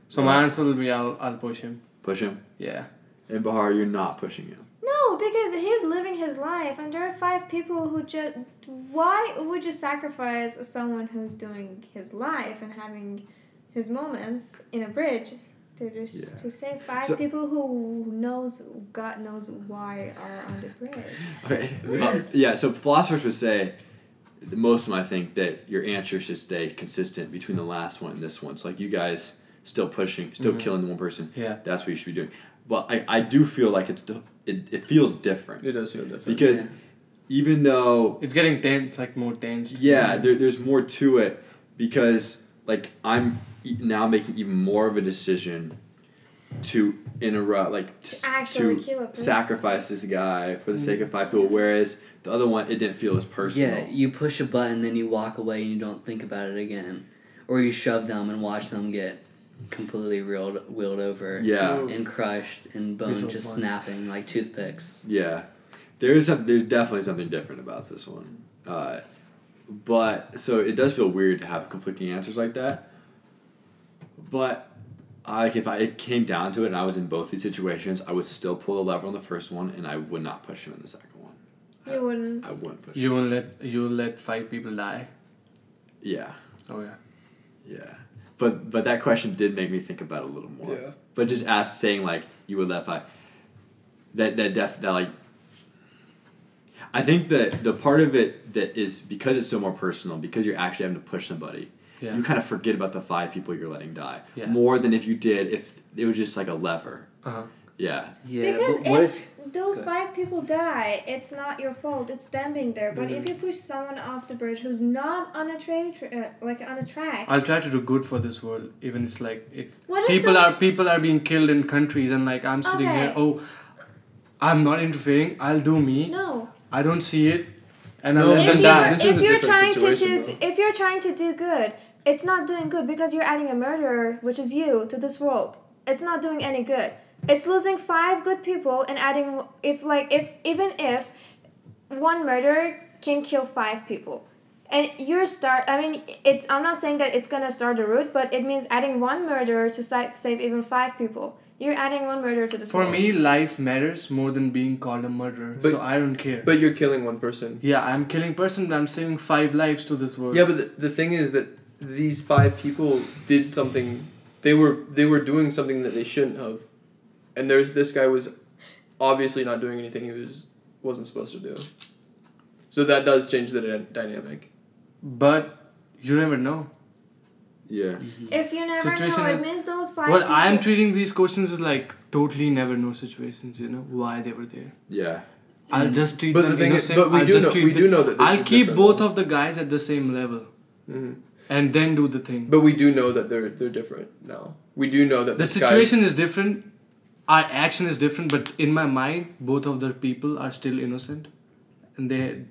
So my answer will be I'll I'll push him. Push him. Yeah. And Bahar, you're not pushing him. No, because he's living his life, and there are five people who just. Why would you sacrifice someone who's doing his life and having his moments in a bridge to just Yeah. to save five So- people who knows God knows why are on the bridge? Okay. Yeah. So philosophers would say, most of them, I think, that your answer should stay consistent between the last one and this one. So like you guys still pushing, still Mhm. killing the one person. Yeah. That's what you should be doing. But I, I do feel like it's it, it feels different It does feel different. because even though It's getting tense, like more tense. yeah, there, there's more to it because like I'm now making even more of a decision to interrupt, like to, s- Actually to kill a person. sacrifice this guy for the sake of five people. Whereas the other one, it didn't feel as personal. Yeah, you push a button, then you walk away and you don't think about it again. Or you shove them and watch them get completely reeled, wheeled over Yeah, and crushed and bones Visual just fun. snapping like toothpicks. yeah. There's some, there's definitely something different about this one. Uh, but so it does feel weird to have conflicting answers like that. But I, like if I it came down to it and I was in both these situations, I would still pull the lever on the first one and I would not push him in the second one. You wouldn't. I wouldn't push. You will let you will let five people die. Yeah, Oh yeah. yeah. But but that question did make me think about it a little more. Yeah. But just ask saying like you would let five. That that def that like. I think that the part of it that is because it's so more personal because you're actually having to push somebody. Yeah. You kind of forget about the five people you're letting die Yeah. more than if you did if it was just like a lever. Uh huh. Yeah. Yeah, because but what if, if, those Good. five people die, it's not your fault. It's them being there. But Mm-hmm. if you push someone off the bridge who's not on a train, tra- uh, like on a track, I'll try to do good for this world. Even it's like it. what if People those, are people are being killed in countries, and like I'm sitting here. Oh, I'm not interfering. I'll do me. no? I don't see it, and I'll No, let if them this you're, die. this is if a you're different trying to do though. if you're trying to do good, it's not doing good because you're adding a murderer, which is you, to this world. It's not doing any good. It's losing five good people and adding if like if even if one murderer can kill five people. And you're start. I mean, it's. I'm not saying that it's gonna start a route, but it means adding one murderer to sa- save even five people. You're adding one murderer to this For world. me, life matters more than being called a murderer. But- so I don't care. But you're killing one person. yeah, I'm killing person. But I'm saving five lives to this world. Yeah, but the, the thing is that these five people did something. They were they were doing something that they shouldn't have, and there's this guy was obviously not doing anything he was wasn't supposed to do. So that does change the dy- dynamic. But you never know. Yeah. if you never Situation know, is- it means those five. What I'm treating these questions is like totally never know situations. You know why they were there. Yeah. I'll just treat But the them thing is, innocent. but we I'll do just know treat we them- do know that this I'll is keep different, both though. of the guys at the same level Mhm. and then do the thing. But we do know that they're they're different now. We do know that the this guy- situation is different. Our action is different, but in my mind, both of the people are still innocent, and they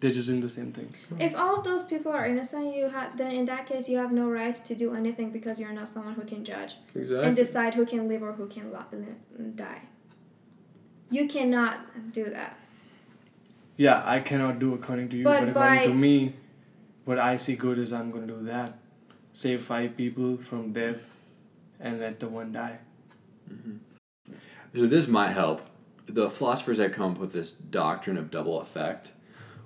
they're just doing the same thing. If all of those people are innocent, you have then in that case you have no right to do anything because you're not someone who can judge and decide who can live or who can lo- li- die. You cannot do that. Yeah, I cannot do according to you, But but, according by- to me, what I see good is I'm gonna do that. Save five people from death, and let the one die. Mm-hmm. So this might help. The philosophers have come up with this doctrine of double effect,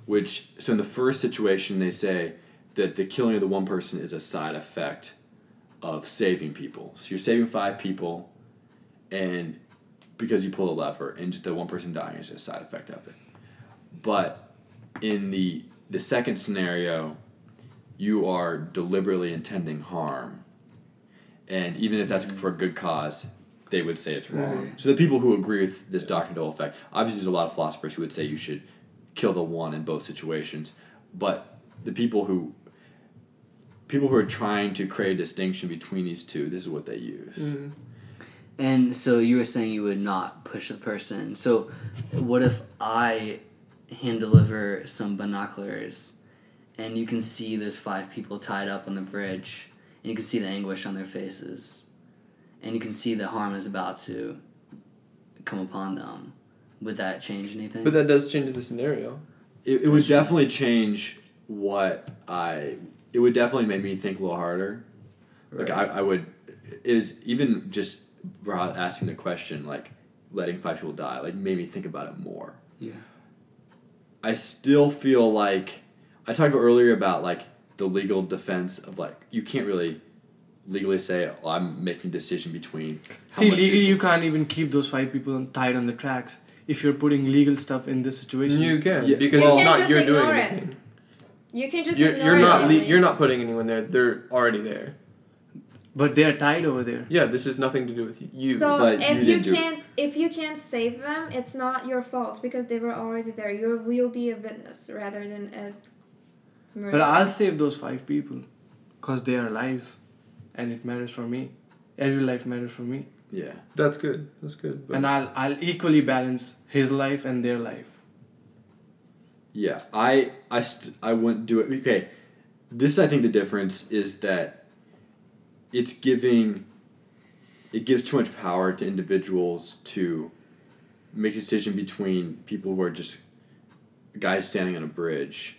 which so in the first situation they say that the killing of the one person is a side effect of saving people. So you're saving five people, and because you pull a lever, and just the one person dying is a side effect of it. But in the the second scenario, you are deliberately intending harm, and even if that's for a good cause, they would say it's wrong. Right. So the people who agree with this doctrine of double effect, obviously, there's a lot of philosophers who would say you should kill the one in both situations, but the people who people who are trying to create a distinction between these two, this is what they use. Mhm. And so you were saying you would not push a person. So what if I hand deliver some binoculars and you can see those five people tied up on the bridge and you can see the anguish on their faces, and you can see that harm is about to come upon them. Would that change anything? But that does change the scenario. It, it would definitely change what I. It would definitely make me think a little harder. Like I, I would, is even just brought asking the question like, letting five people die like made me think about it more. yeah. I still feel like I talked about earlier about like the legal defense of like you can't really legally say oh, I'm making a decision between. See, legally, you can't even keep those five people tied on the tracks if you're putting legal stuff in this situation. You can Yeah, because You it's can't not just you're doing it. anything. You can just You're, ignore you're not le- you're not putting anyone there. They're already there. but they are tied over there. Yeah, this is nothing to do with you. So But if you, didn't do it. can't if you can't save them, it's not your fault because they were already there. You will be a witness rather than a murderer. But I'll save those five people because they are lives and it matters for me. Every life matters for me. Yeah. That's good. That's good. But And I'll, I'll equally balance his life and their life. Yeah, I I st- I wouldn't do it. Okay, this I think the difference is that it's giving it gives too much power to individuals to make a decision between people who are just guys standing on a bridge.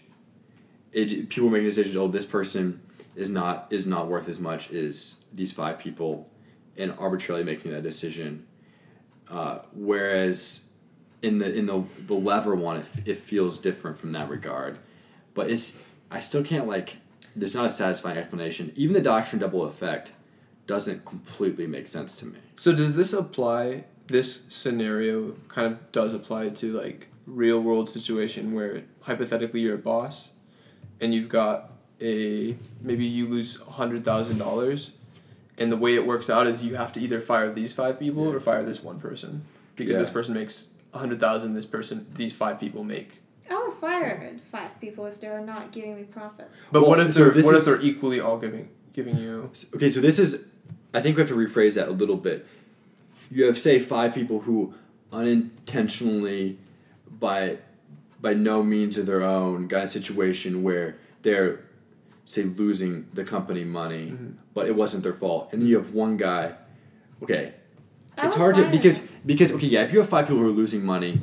It people making decisions. Oh, this person is not is not worth as much as these five people, and arbitrarily making that decision. Uh, whereas in the in the the lever one, it, it feels different from that regard, but it's I still can't like. There's not a satisfying explanation. Even the doctrine double effect doesn't completely make sense to me. so does this apply? This scenario kind of does apply to like real world situation where hypothetically you're a boss, and you've got a maybe you lose hundred thousand dollars, and the way it works out is you have to either fire these five people or fire this one person because Yeah. this person makes a hundred thousand. This person, these five people make. I will fire five people if they're not giving me profit. But Well, what if so they're this what is- if they're equally all giving giving you? Okay, so this is, I think we have to rephrase that a little bit. You have say five people who unintentionally, by, by no means of their own, got in a situation where they're, say, losing the company money, Mm-hmm. but it wasn't their fault, and then you have one guy. Okay, I it's hard to fire because because okay yeah if you have five people who are losing money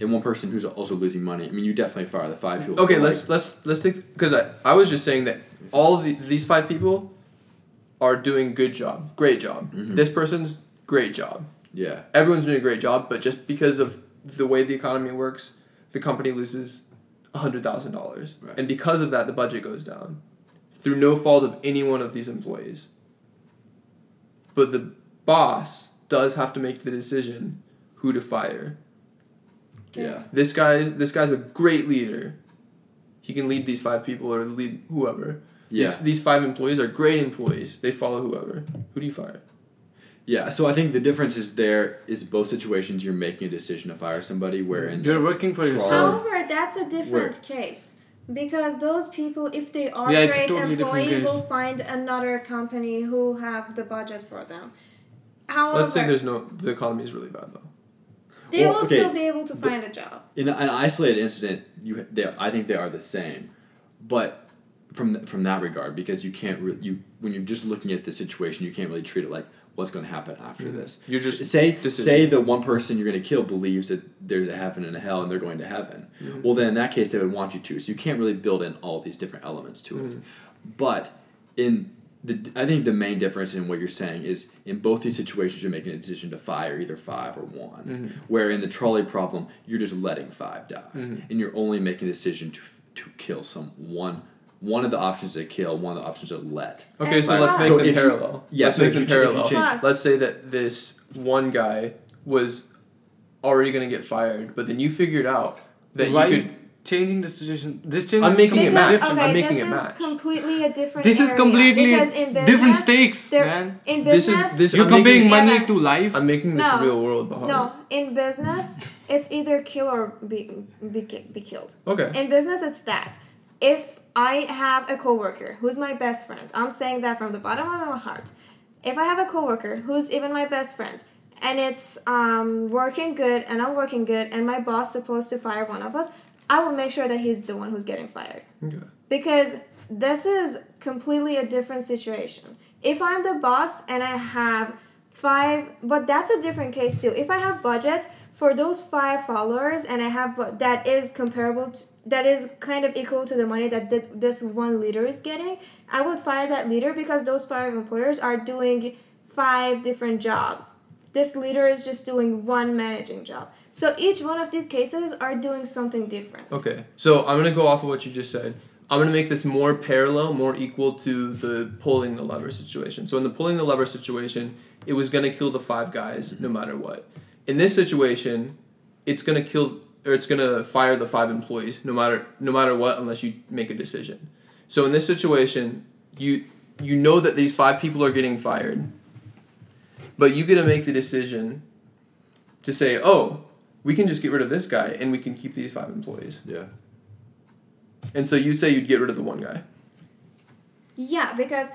and one person who's also losing money I mean you definitely fire the five people. Okay, let's let's let's take because I, I was just saying that all of the, these five people are doing good job, great job. Mhm. This person's great job. yeah Everyone's doing a great job, but just because of the way the economy works, the company loses hundred thousand dollars, Right. and because of that, the budget goes down through no fault of any one of these employees. But the boss does have to make the decision who to fire. yeah This guy's this guy's a great leader. He can lead these five people or lead whoever. yeah. These, these five employees are great employees. They follow whoever. Who do you fire? Yeah, so I think the difference is there is both situations you're making a decision to fire somebody where in You're working for Trial. yourself. However, that's a different case because those people, if they are Yeah, a great totally different employee, will find another company who have the budget for them. However, Let's say there's no the economy is really bad though. they Well, will okay, still be able to the- find a job. in an isolated incident, you they I think they are the same, but from th- from that regard because you can't re- you when you're just looking at the situation you can't really treat it like what's going to happen after Mhm. this. You're just say decision. say the one person you're going to kill believes that there's a heaven and a hell and they're going to heaven. Mhm. Well, then in that case they would want you to. So you can't really build in all these different elements to it. Mhm. But in the I think the main difference in what you're saying is in both these situations you're making a decision to fire either five or one. Mhm. Where in the trolley problem you're just letting five die, Mhm. and you're only making a decision to to kill some one. One of the options to kill, one of the options to let. Okay, And so let's make So them if you- parallel. yeah, let's so make if them you ch- if you parallel. change- Plus- Let's say that this one guy was already gonna get fired, but then you figured out that Why you you could. changing the situation? This changes. I'm making it Because, match. Okay, I'm making this it is match. completely a different. This is area, completely because in business, different stakes, there- man. In This business, is this. You're I'm making, comparing money Evan. to life. I'm making this No. real world behind. no, in business, it's either kill or be be, ki- be killed. Okay. In business, it's that. If I have a coworker who's my best friend, I'm saying that from the bottom of my heart. If I have a coworker who's even my best friend, and it's um, working good, and I'm working good, and my boss supposed to fire one of us, I will make sure that he's the one who's getting fired Okay. because this is completely a different situation. If I'm the boss and I have five, but that's a different case too. If I have budget for those five followers and I have that is comparable to, that is kind of equal to the money that th- this one leader is getting, I would fire that leader because those five employers are doing five different jobs. This leader is just doing one managing job. So each one of these cases are doing something different. Okay, so I'm gonna go off of what you just said. I'm gonna make this more parallel, more equal to the pulling the lever situation. So in the pulling the lever situation, it was gonna kill the five guys no matter what. In this situation, it's gonna kill or it's gonna fire the five employees no matter no matter what unless you make a decision. So in this situation, you you know that these five people are getting fired, but you get to make the decision to say, oh, we can just get rid of this guy and we can keep these five employees. Yeah. And so you'd say you'd get rid of the one guy. Yeah, because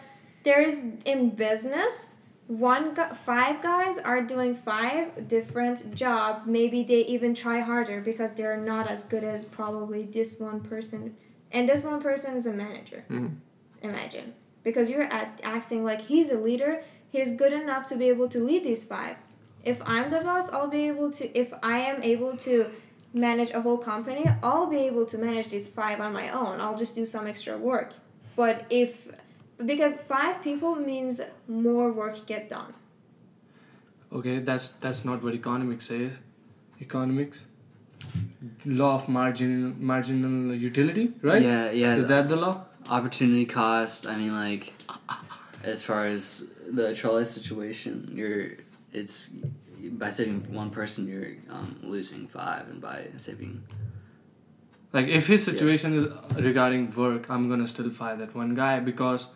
there is in business one five guys are doing five different job. Maybe they even try harder because they're not as good as probably this one person, and this one person is a manager. Mhm. Imagine because you're at, acting like he's a leader. He's good enough to be able to lead these five. If I'm the boss, I'll be able to. If I am able to manage a whole company, I'll be able to manage these five on my own. I'll just do some extra work. But if because five people means more work get done. Okay, that's that's not what economics says. Economics, law of margin marginal utility, right? Yeah, yeah. Is that the law? opportunity cost? I mean, like, as far as the trolley situation, you're it's by saving one person, you're um, losing five, and by saving Like if his situation is regarding work, I'm gonna still fire that one guy because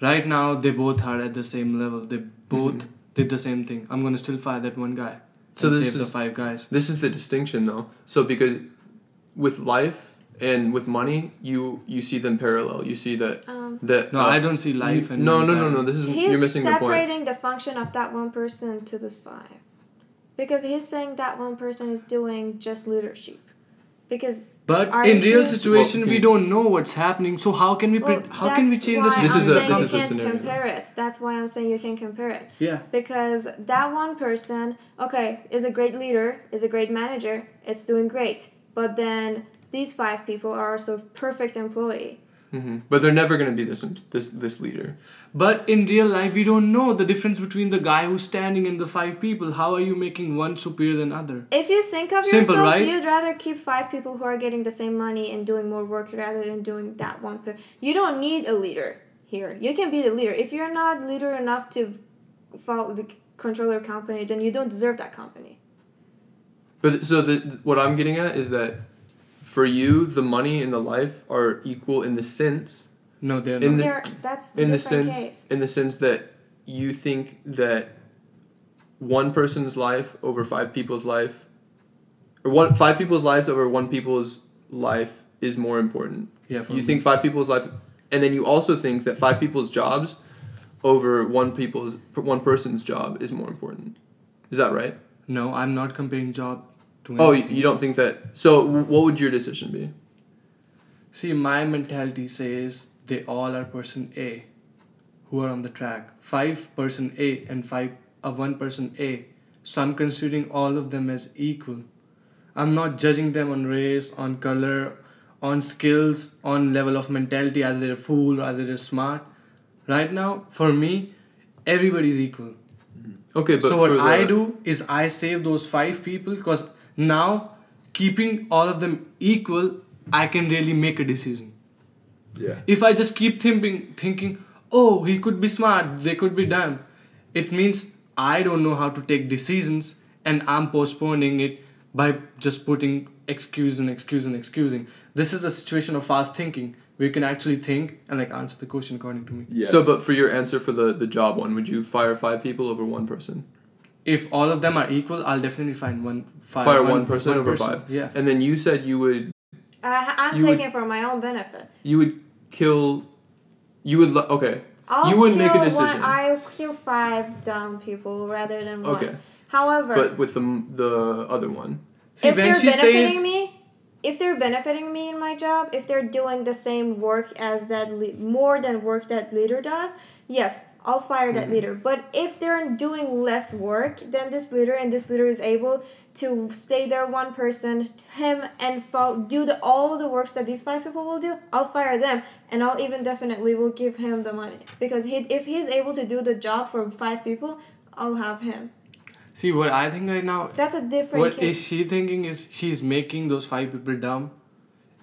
right now they both are at the same level. They both Mhm. did the same thing. I'm gonna still fire that one guy. So and this save the five guys. This is the distinction, though. So because with life and with money, you you see them parallel. You see that Um, that No, uh, I don't see life and no no no no. This is he's you're missing the point. separating the function of that one person to this five, because he's saying that one person is doing just leadership, because But in real situation, we don't know what's happening. So how can we well, pre- how can we change this? This I'm is a- this you is a scenario. compare it. That's why I'm saying you can compare it. Yeah. because that one person okay is a great leader is a great manager it's doing great but then these five people are also perfect employee hmm But they're never gonna be this this this leader. But in real life, we don't know the difference between the guy who's standing and the five people. How are you making one superior than other? if you think of Simple, yourself right? you'd rather keep five people who are getting the same money and doing more work rather than doing that one per- you don't need a leader here you can be the leader if you're not leader enough to follow the control your company then you don't deserve that company But so the what I'm getting at is that for you, the money and the life are equal in the sense No, they're In not. the- There- that's the in the sense case in the sense that you think that one person's life over five people's life or one five people's lives over one people's life is more important. yeah, You me. think five people's life and then you also think that five people's jobs over one people's one person's job is more important. Is that right? No, I'm not comparing job to. Oh, you, you don't think that. So what would your decision be? See, my mentality says they all are person A, who are on the track. Five person A and five uh, one person A. So I'm considering all of them as equal. I'm not judging them on race, on color, on skills, on level of mentality. Either they're fool, or either they're smart. Right now, for me, everybody's equal. Okay, but so what the- I do is I save those five people because now keeping all of them equal, I can really make a decision. Yeah. If I just keep thinking, thinking, oh, he could be smart, they could be dumb, it means I don't know how to take decisions and I'm postponing it by just putting excuse and excuse and excusing. This is a situation of fast thinking where you can actually think and like answer the question according to me. Yeah. So, but for your answer for the the job one, would you fire five people over one person? If all of them are equal, I'll definitely find one five. Fire one person over five. Yeah. And then you said you would I, I'm You would- taking for my own benefit. you would kill. You would lo- okay. I'll You wouldn't make a decision. One, I'll kill five dumb people rather than one. Okay. However, But with the the other one. See, if they're she benefiting says me, if they're benefiting me in my job, if they're doing the same work as that, le- more than work that leader does, yes, I'll fire that mm-hmm. leader. But if they're doing less work than this leader and this leader is able to stay there one person, him and follow, do the all the works that these five people will do, I'll fire them and I'll even definitely will give him the money because he if he's able to do the job for five people, I'll have him. See what I think right now. That's a different What is case. she thinking is she's making those five people dumb,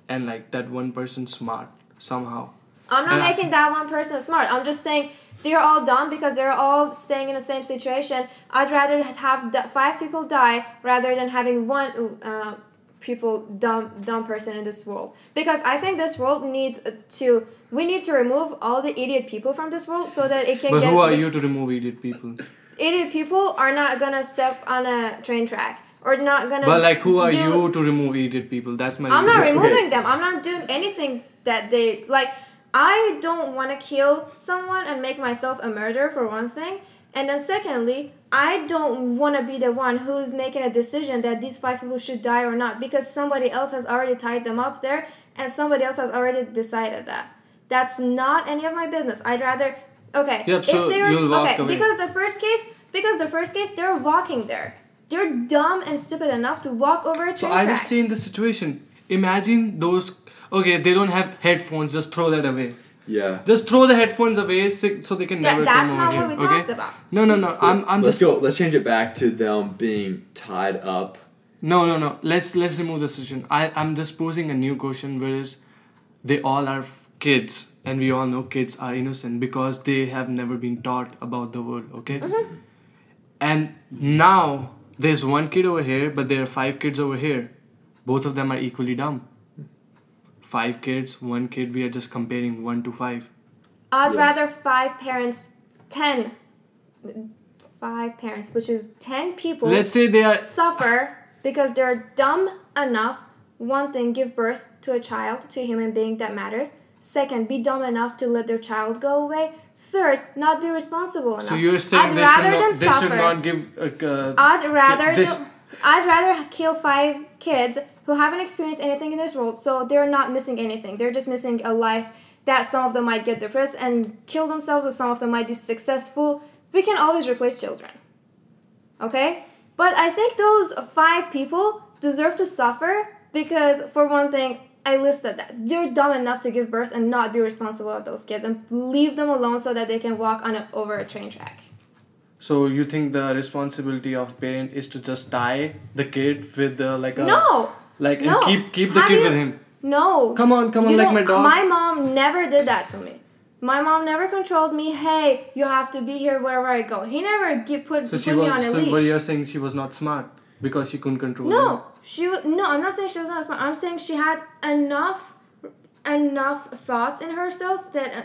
and like that one person smart somehow. I'm not And I- making that one person smart. I'm just saying they're all dumb because they're all staying in the same situation. I'd rather have five people die rather than having one uh, people dumb dumb person in this world. Because I think this world needs uh, to we need to remove all the idiot people from this world so that it can But get who are you to remove idiot people? idiot people are not gonna step on a train track or not gonna But like, who are you to remove idiot people? That's my. I'm not Okay. removing them. I'm not doing anything that they like. I don't want to kill someone and make myself a murderer for one thing, and then secondly, I don't want to be the one who's making a decision that these five people should die or not because somebody else has already tied them up there and somebody else has already decided that. That's not any of my business. I'd rather okay. Yep, so they're you'll walk okay away. because the first case because the first case they're walking there. They're dumb and stupid enough to walk over a train So I just change the situation. Imagine those. Okay, they don't have headphones. Just throw that away. Yeah. Just throw the headphones away so so they can That- never that's come not over what here. we okay? talked about. No, no, no. I'm I'm let's just go. Let's change it back to them being tied up. no, no, no. Let's let's remove the situation. I I'm just posing a new question. Whereas they all are kids, and we all know kids are innocent because they have never been taught about the world. Okay. Mm-hmm. And now there's one kid over here, but there are five kids over here. Both of them are equally dumb. Five kids, one kid. We are just comparing one to five. I'd Yeah. rather five parents, ten, five parents, which is ten people, Let's say they are suffer because they're dumb enough. One thing, give birth to a child, to a human being that matters. Second, be dumb enough to let their child go away. Third, not be responsible enough. So you're saying I'd they rather should them not, they suffer. should not give uh, I'd rather this- do- I'd rather kill five kids who haven't experienced anything in this world, so they're not missing anything. They're just missing a life that some of them might get depressed and kill themselves, or some of them might be successful. We can always replace children. Okay? But I think those five people deserve to suffer because, for one thing, I listed that. They're dumb enough to give birth and not be responsible of those kids and leave them alone so that they can walk on a, over a train track. So you think the responsibility of parent is to just tie the kid with the like a no! Like No. and keep keep the Have kid you- with him. No. Come on, come on, You like my dog. My mom never did that to me. My mom never controlled me. Hey, you have to be here wherever I go. He never give, put, So put she me was. on a So leash. but you're saying she was not smart because she couldn't control. him. no, she wa- no. I'm not saying she was not smart. I'm saying she had enough enough thoughts in herself that uh,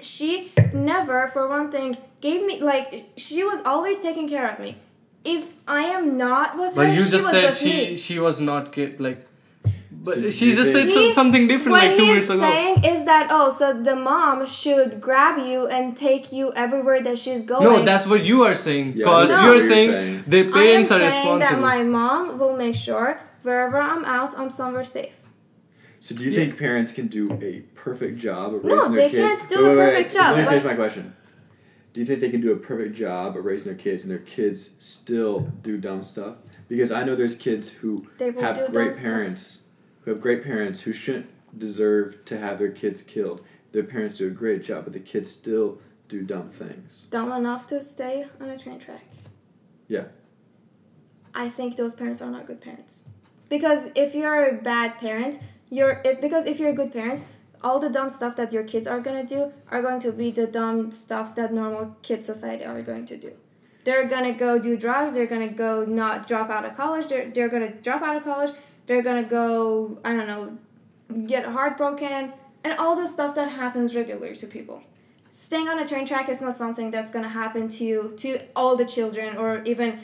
she never, for one thing, gave me like she was always taking care of me. If I am not with her, But her, you she just was said with she me. she was not kid like. But So she just said He- something different like two he's minutes ago. saying is that oh, so the mom should grab you and take you everywhere that she's going. No, that's what you are saying. Yeah, Because that's you're what you're saying, saying. their I am parents are saying responsible. that my mom will make sure wherever I'm out, I'm somewhere safe. So do you think parents can do a perfect job of raising they their kids? can't do a perfect job, Let me finish my question. Do you think they can do a perfect job of raising their kids and their kids still do dumb stuff? Because I know there's kids who They will do have great stuff. parents, who have great parents who shouldn't deserve to have their kids killed. Their parents do a great job, but the kids still do dumb things. Dumb enough to stay on a train track. Yeah. I think those parents are not good parents. Because if you're a bad parent, you're if because if you're a good parents, all the dumb stuff that your kids are gonna do are going to be the dumb stuff that normal kid society are going to do. They're gonna go do drugs. They're gonna go not drop out of college. They're they're gonna drop out of college. They're gonna go I don't know, get heartbroken and all the stuff that happens regularly to people. Staying on a train track is not something that's gonna happen to you to all the children or even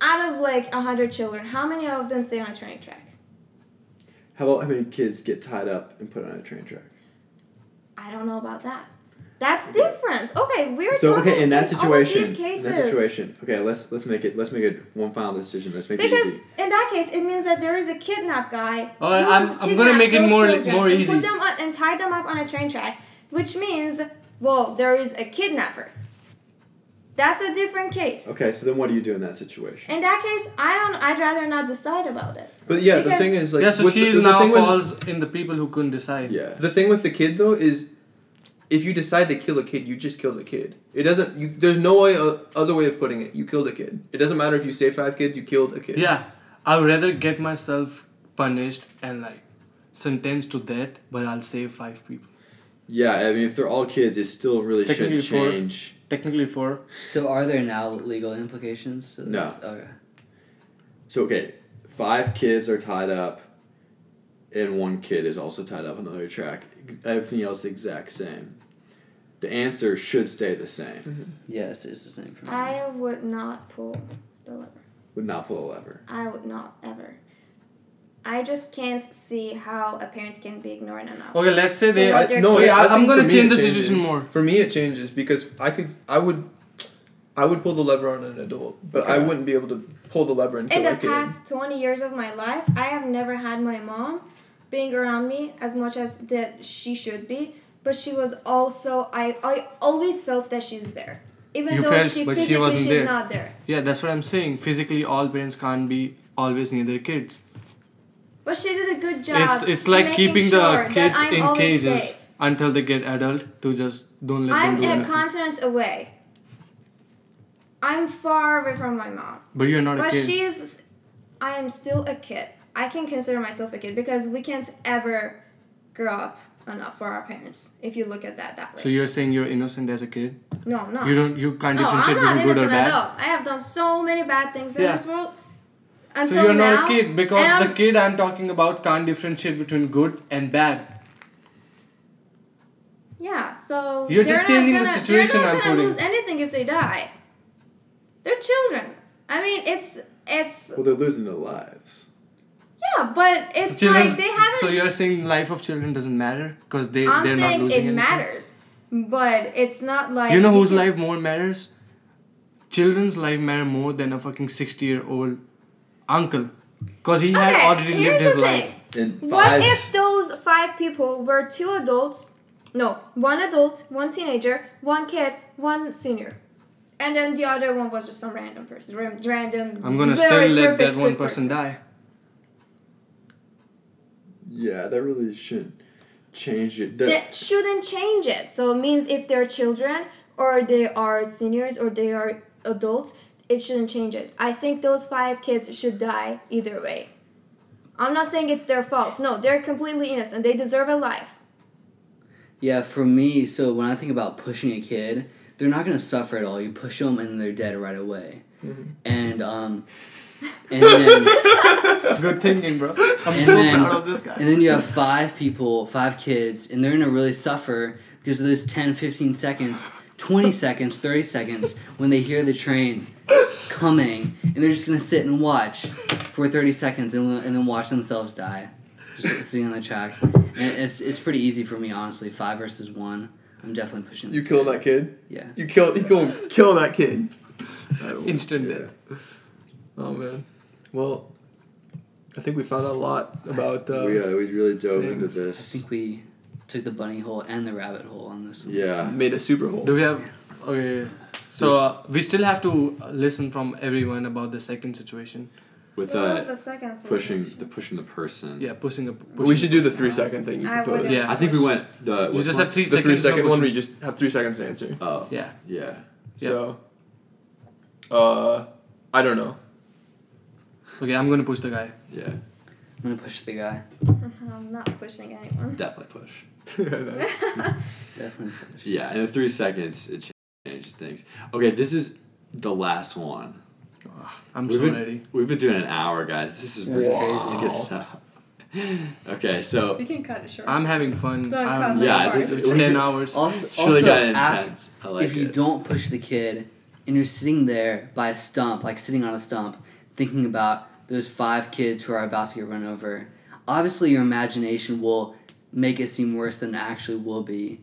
out of like a hundred children. How many of them stay on a train track? How about how many kids get tied up and put on a train track? I don't know about that. That's different. Okay, we're So talking okay, in that all of these situation, in that situation, okay, let's let's make it let's make it one final decision. Let's make Because it easy. in that case, it means that there is a kidnap guy. Oh, all right, who I'm- I'm gonna make it more- children more and easy. Put them on, and tied them up on a train track, which means, well, there is a kidnapper. That's a different case. Okay, so then what do you do in that situation? In that case, I don't. I'd rather not decide about it. But yeah, the Because- thing is like yeah, so with she the, the now thing with- falls in the people who couldn't decide. Yeah. The thing with the kid though is, if you decide to kill a kid, you just kill the kid. It doesn't. You there's no way uh, other way of putting it. You killed a kid. It doesn't matter if you save five kids. You killed a kid. Yeah, I would rather get myself punished and like sentenced to death, but I'll save five people. Yeah, I mean, if they're all kids, it still really shouldn't four. change. Technically, four. So are there now legal implications? To this? No. Okay. So, okay, five kids are tied up, and one kid is also tied up on the other track. Everything else exact same. The answer should stay the same. Mm-hmm. Yes, it's the same for me. I would not pull the lever. Would not pull a lever. I would not ever. I just can't see how a parent can be ignorant enough. Okay, let's say So they. I, they're no, killing. yeah, I I'm gonna change it the situation more. For me, it changes because I could, I would, I would pull the lever on an adult, but I wouldn't be able to pull the lever and In the a kid. past 20 years of my life, I have never had my mom being around me as much as that she should be, but she was also I I always felt that she's there. Even You though felt, she but she physically wasn't she's there. not there. Yeah, that's what I'm saying. Physically, all parents can't be always near their kids. But she did a good job. It's it's like keeping sure the kids in cages safe. until they get adult to just don't let I'm them do anything. continent away. I'm far away from my mom. but you're not a kid. But she's I am still a kid. I can consider myself a kid because we can't ever grow up enough for our parents if you look at that that way. so you're saying you're innocent as a kid? no, I'm. You don't. You can't no, differentiate I'm between good or bad. all. I have done so many bad things in Yeah. this world. So Until you're now, not a kid because the kid I'm talking about can't differentiate between good and bad. Yeah, so You're they're just not changing the gonna- situation They're I'm not gonna lose anything if they die. They're children. I mean, it's it's Well, they're losing their lives. yeah, but it's children's- like they haven't. So you're saying life of children doesn't matter because they I'm they're not saying losing it anything. matters, but it's not like You know whose life more matters? Children's life matter more than a fucking sixty year old uncle, because he had Okay, already here's lived his the life. thing. And What if those five people were two adults? No, one adult, one teenager, one kid, one senior, and then the other one was just some random person, ram- random. I'm gonna very still let that one good person die. Yeah, that really shouldn't change it. The- That shouldn't change it. So it means if they're children or they are seniors or they are adults, it shouldn't change it. I think those five kids should die either way. I'm not saying it's their fault. No, they're completely innocent. They deserve a life. Yeah, for me, so when I think about pushing a kid, they're not gonna suffer at all. You push them and they're dead right away. And um, and then Good thinking, bro. I'm And so then- proud of this guy. and then you have five people, five kids, and they're gonna really suffer because of those 10, 15 seconds, 20 seconds, 30 seconds when they hear the train coming, and they're just gonna sit and watch for 30 seconds and, and then watch themselves die. Just sitting on the track. And it's, it's pretty easy for me, honestly. Five versus one. I'm definitely pushing. You killing that kid? yeah. You kill. You go kill that kid. Instant yeah. death. Oh man. Well, I think we found out a lot about. Uh, we, uh, we really dove into this. I think we took the bunny hole and the rabbit hole on this one. Yeah. Made a Super hole. Do we have? Okay. So uh, we still have to listen from everyone about the second situation. With What was uh, the second pushing situation? the pushing the person. Yeah, pushing a. Pushing we should do the three second thing you I proposed. wouldn't. Yeah. I think we went the. You what's just one? have three The seconds. three of second one, pushing. we just have three seconds to answer. Oh. Yeah. Yeah. Yeah. So, uh, I don't know. Okay, I'm gonna push the guy. Yeah. I'm gonna push the guy. I'm not pushing anyone. Definitely push. Definitely. Yeah, in the three seconds, it changes things. Okay, this is the last one. I'm We've so been, ready. We've been doing an hour, guys. This is That's this is crazy. good stuff. Okay, so We can cut it short. I'm having fun. Don't I'm- yeah, this It's is ten hours. Also, it's really got af- intense. I like if you it. don't push the kid and you're sitting there by a stump, like sitting on a stump, thinking about those five kids who are about to get run over, obviously your imagination will make it seem worse than it actually will be.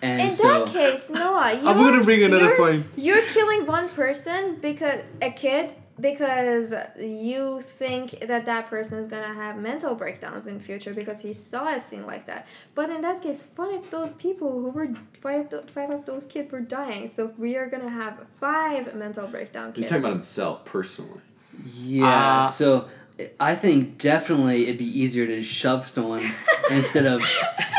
And In so, that case, Noah, you're, I'm gonna bring another you're, point. You're killing one person because a kid because you think that that person is gonna have mental breakdowns in future because he saw a scene like that. But in that case, five of those people who were five th- five of those kids were dying. So we are gonna have five mental breakdown He's talking about himself personally. Yeah. Uh, so I think definitely it'd be easier to shove someone instead of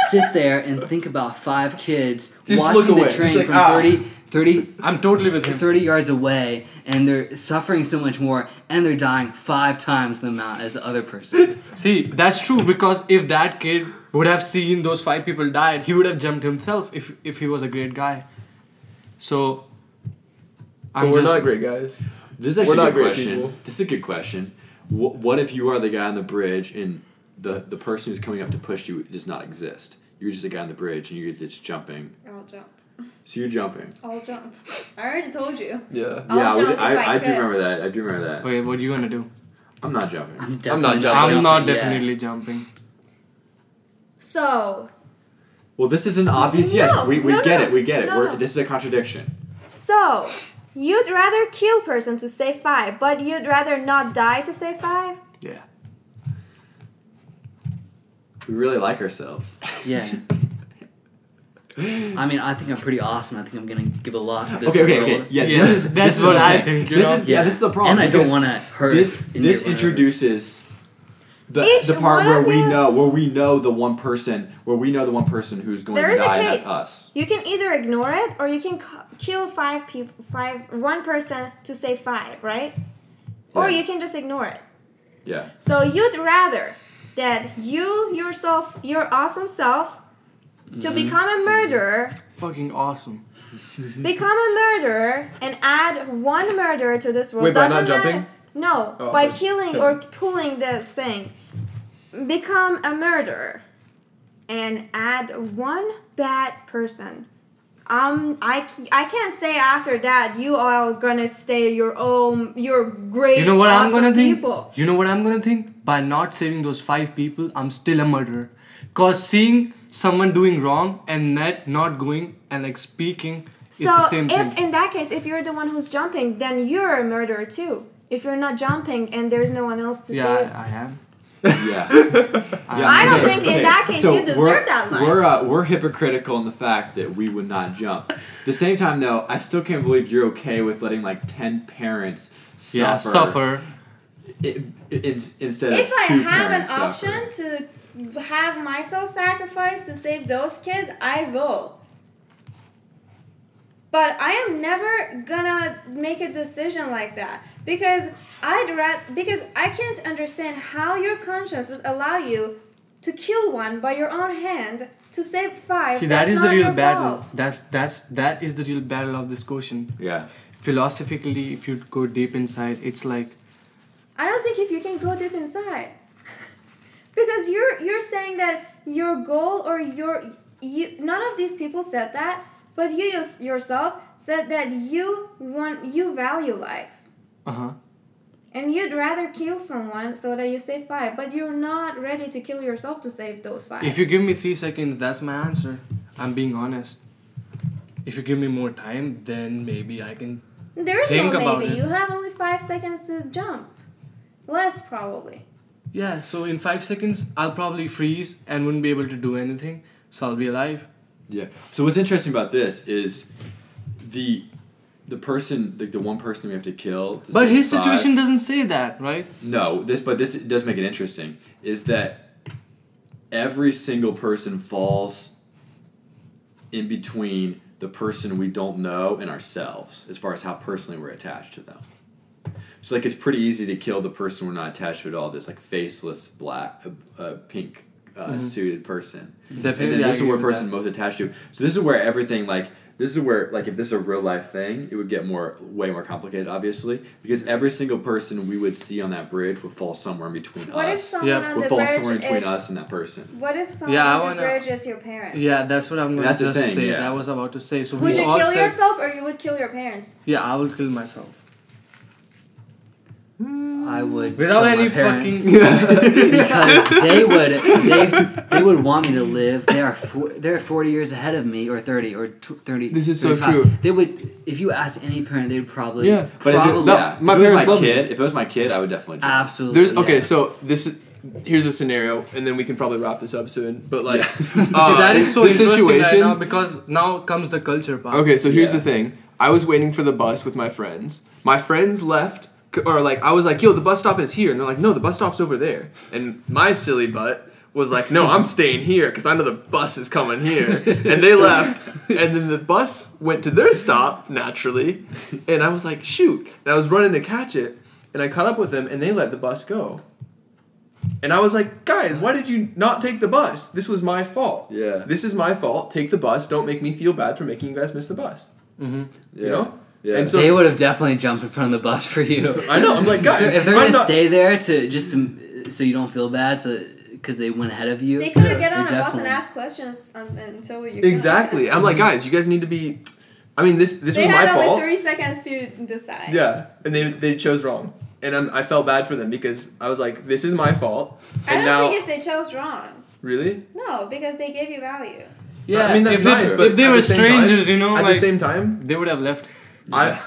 sit there and think about five kids Just watching look the away. Train like, from ah. 30, 30, I'm totally with him. 30 yards away and they're suffering so much more and they're dying five times the amount as the other person. See, that's true because if that kid would have seen those five people died, he would have jumped himself if if he was a great guy. So But we're not great guys. This is actually We're a not good great question. people. This is a good question. What, what if you are the guy on the bridge and the, the person who's coming up to push you does not exist? You're just a guy on the bridge and you're just jumping. I'll jump. So you're jumping. I'll jump. I already told you. Yeah. I'll yeah, jump we- if I, I I, do could. remember that. I do remember that. Wait, what are you gonna do? I'm not jumping. I'm, I'm not definitely jumping. I'm not yeah. definitely jumping. So Well, this is an obvious yes. No, We, we no, get no, it. We get it. no, We're, no. This is a contradiction. so you'd rather kill person to save five, but you'd rather not die to save five. Yeah. We really like ourselves. Yeah. I mean, I think I'm pretty awesome. I think I'm gonna give a lot to this okay, okay, world. okay. Yeah, Yes, this is that's this is what I think, This is yeah. This is the problem. And I don't want to hurt. this this get whatever. introduces the Each the part where we you- know where we know the one person where we know the one person who's going There to is a die and that's case. us. You can either ignore it or you can c- kill five people, five one person to save five, right? Or you can just ignore it. Yeah. So you'd rather that you yourself, your awesome self, to Mm-hmm. become a murderer, Fucking awesome. become a murderer, and add one murderer to this world. Wait, by not Doesn't matter- jumping? No, Oh, by okay. killing or pulling the thing. Become a murderer, and add one bad person. Um, I, I can't say after that you are gonna stay your own, your great, You know what I'm gonna think? You know what I'm gonna think? By not saving those five people, I'm still a murderer. Cause seeing someone doing wrong and that not going and like speaking is the same thing. if in that case, if you're the one who's jumping, then you're a murderer too. If you're not jumping and there's no one else to Yeah, save. I, I am. Yeah. I don't think in that case you deserve we're, that life. We're uh, we're hypocritical in the fact that we would not jump. The same time, though, I still can't believe you're okay with letting like ten parents suffer. Yeah, suffer. i- in, instead if of I two have an parents option suffer. to have myself sacrificed to save those kids, I will. But I am never gonna make a decision like that because I'd rather because I can't understand how your conscience would allow you to kill one by your own hand to save five. See, that That's is the real battle. fault. That's that's that is the real battle of this question. Yeah. Philosophically, if you go deep inside, it's like I don't think if you can go deep inside. because you're you're saying that your goal or your you none of these people said that, but you yourself said that you want you value life. uh huh. And you'd rather kill someone so that you save five, but you're not ready to kill yourself to save those five. If you give me three seconds, that's my answer. I'm being honest. If you give me more time, then maybe I can. There's think no about maybe. it. You have only five seconds to jump. Less probably. Yeah, so in five seconds, I'll probably freeze and wouldn't be able to do anything. So I'll be alive. Yeah. So what's interesting about this is the the person like the one person we have to kill. To But his five- situation doesn't say that, right? No, this but this does make it interesting. Is that every single person falls in between the person we don't know and ourselves, as far as how personally we're attached to them. So like it's pretty easy to kill the person we're not attached to at all. This like faceless black, uh, uh, pink uh, suited person. Definitely. and then this is where person that. most attached to. So this is where everything like this is where like if this is a real life thing, it would get more way more complicated, obviously, because every single person we would see on that bridge would fall somewhere in between What if us. someone Yeah. on Would the fall bridge somewhere in between is, us and that person. What if someone Yeah, I on the wanna- bridge is your parents? Yeah, that's what I'm gonna That's just thing, say. yeah. That was about to say. So Would you kill said, yourself or you would kill your parents? Yeah, I will kill myself. I would Without kill any my parents fucking- because they would they they would want me to live. They are four, they're forty years ahead of me, or thirty, or tw- thirty. This is so true. They would if you ask any parent, they'd probably Yeah, But if it, probably that- yeah, my if it was my love me. kid, if it was my kid, I would definitely. jump. absolutely. There's okay, yeah. so this is here's a scenario, and then we can probably wrap this up soon. But like, See, uh, that is so the interesting right situation- now because now comes the culture part. Okay, so here's Yeah. the thing. I was waiting for the bus with my friends. My friends left, c- or like I was like, "Yo, the bus stop is here," and they're like, "No, the bus stop's over there." And my silly butt was like, "No, I'm staying here because I know the bus is coming here." And they left, and then the bus went to their stop naturally, and I was like, "Shoot!" And I was running to catch it, and I caught up with them, and they let the bus go. And I was like, "Guys, why did you not take the bus? This was my fault." Yeah. This is my fault. Take the bus. Don't make me feel bad for making you guys miss the bus. Mm-hmm. Yeah. You know? Yeah. And so they would have definitely jumped in front of the bus for you. I know. I'm like, If they're, guys, if they're I'm gonna not- stay there to just to, so you don't feel bad, so because they went ahead of you. They could have get on a bus and ask questions un- until you. exactly. I'm like, mm-hmm. guys, you guys need to be. I mean, this this They was had only three seconds to decide. Yeah, and they they chose wrong, and I'm, I felt bad for them because I was like, this is my fault, I and don't now think if they chose wrong. really. No, because they gave you value. Yeah, I mean that's if they, nice, but if they were the same time- strangers, you know, At like the same time, they would have left. I.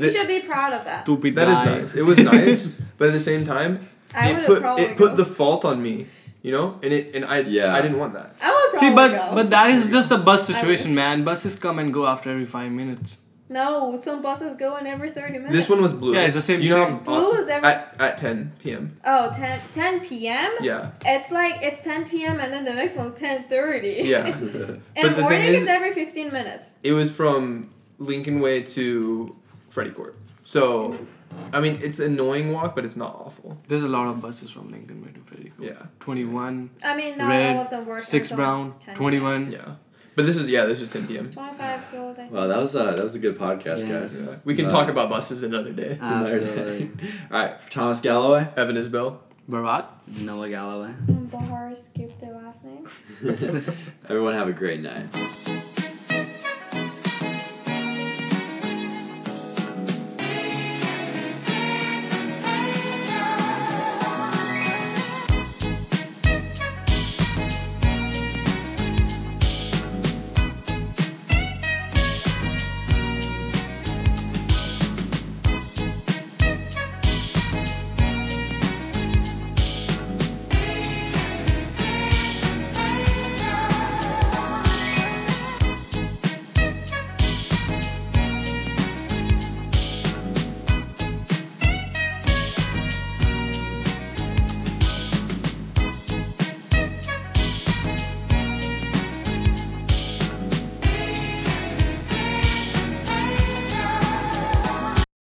You should be proud of that. Stupid that is guy. nice. It was nice, but at the same time, I it would have put probably it put go. the fault on me, you know, and it and I Yeah. I didn't want that. I would probably See, but go. but that is just a bus situation, man. Buses come and go after every five minutes. no, some buses go in every thirty minutes. This one was blue. Yeah, it's the same You know. Blue is every. at at 10 p.m. oh, 10, 10 p.m. Yeah, It's like it's ten p.m. and then the next one's ten thirty. yeah. and But morning is, is- every fifteen minutes. It was from Lincoln Way to Freddie Court. So, I mean, it's annoying walk, but it's not awful. There's a lot of buses from Lincoln Way to Freddie. Court. Yeah, Twenty one, I mean, not Red, all of them work. six until brown, 10 twenty one. yeah. But this is yeah, this is 10 p.m. Twenty-five golden. Wow, that was uh, that was a good podcast, Yeah. guys. Yeah. We can Uh, talk about buses another day. Absolutely. All right, Thomas Galloway. Evan Isbell. Bharat. Noah Galloway. And Bahar skipped their last name. Everyone have a great night.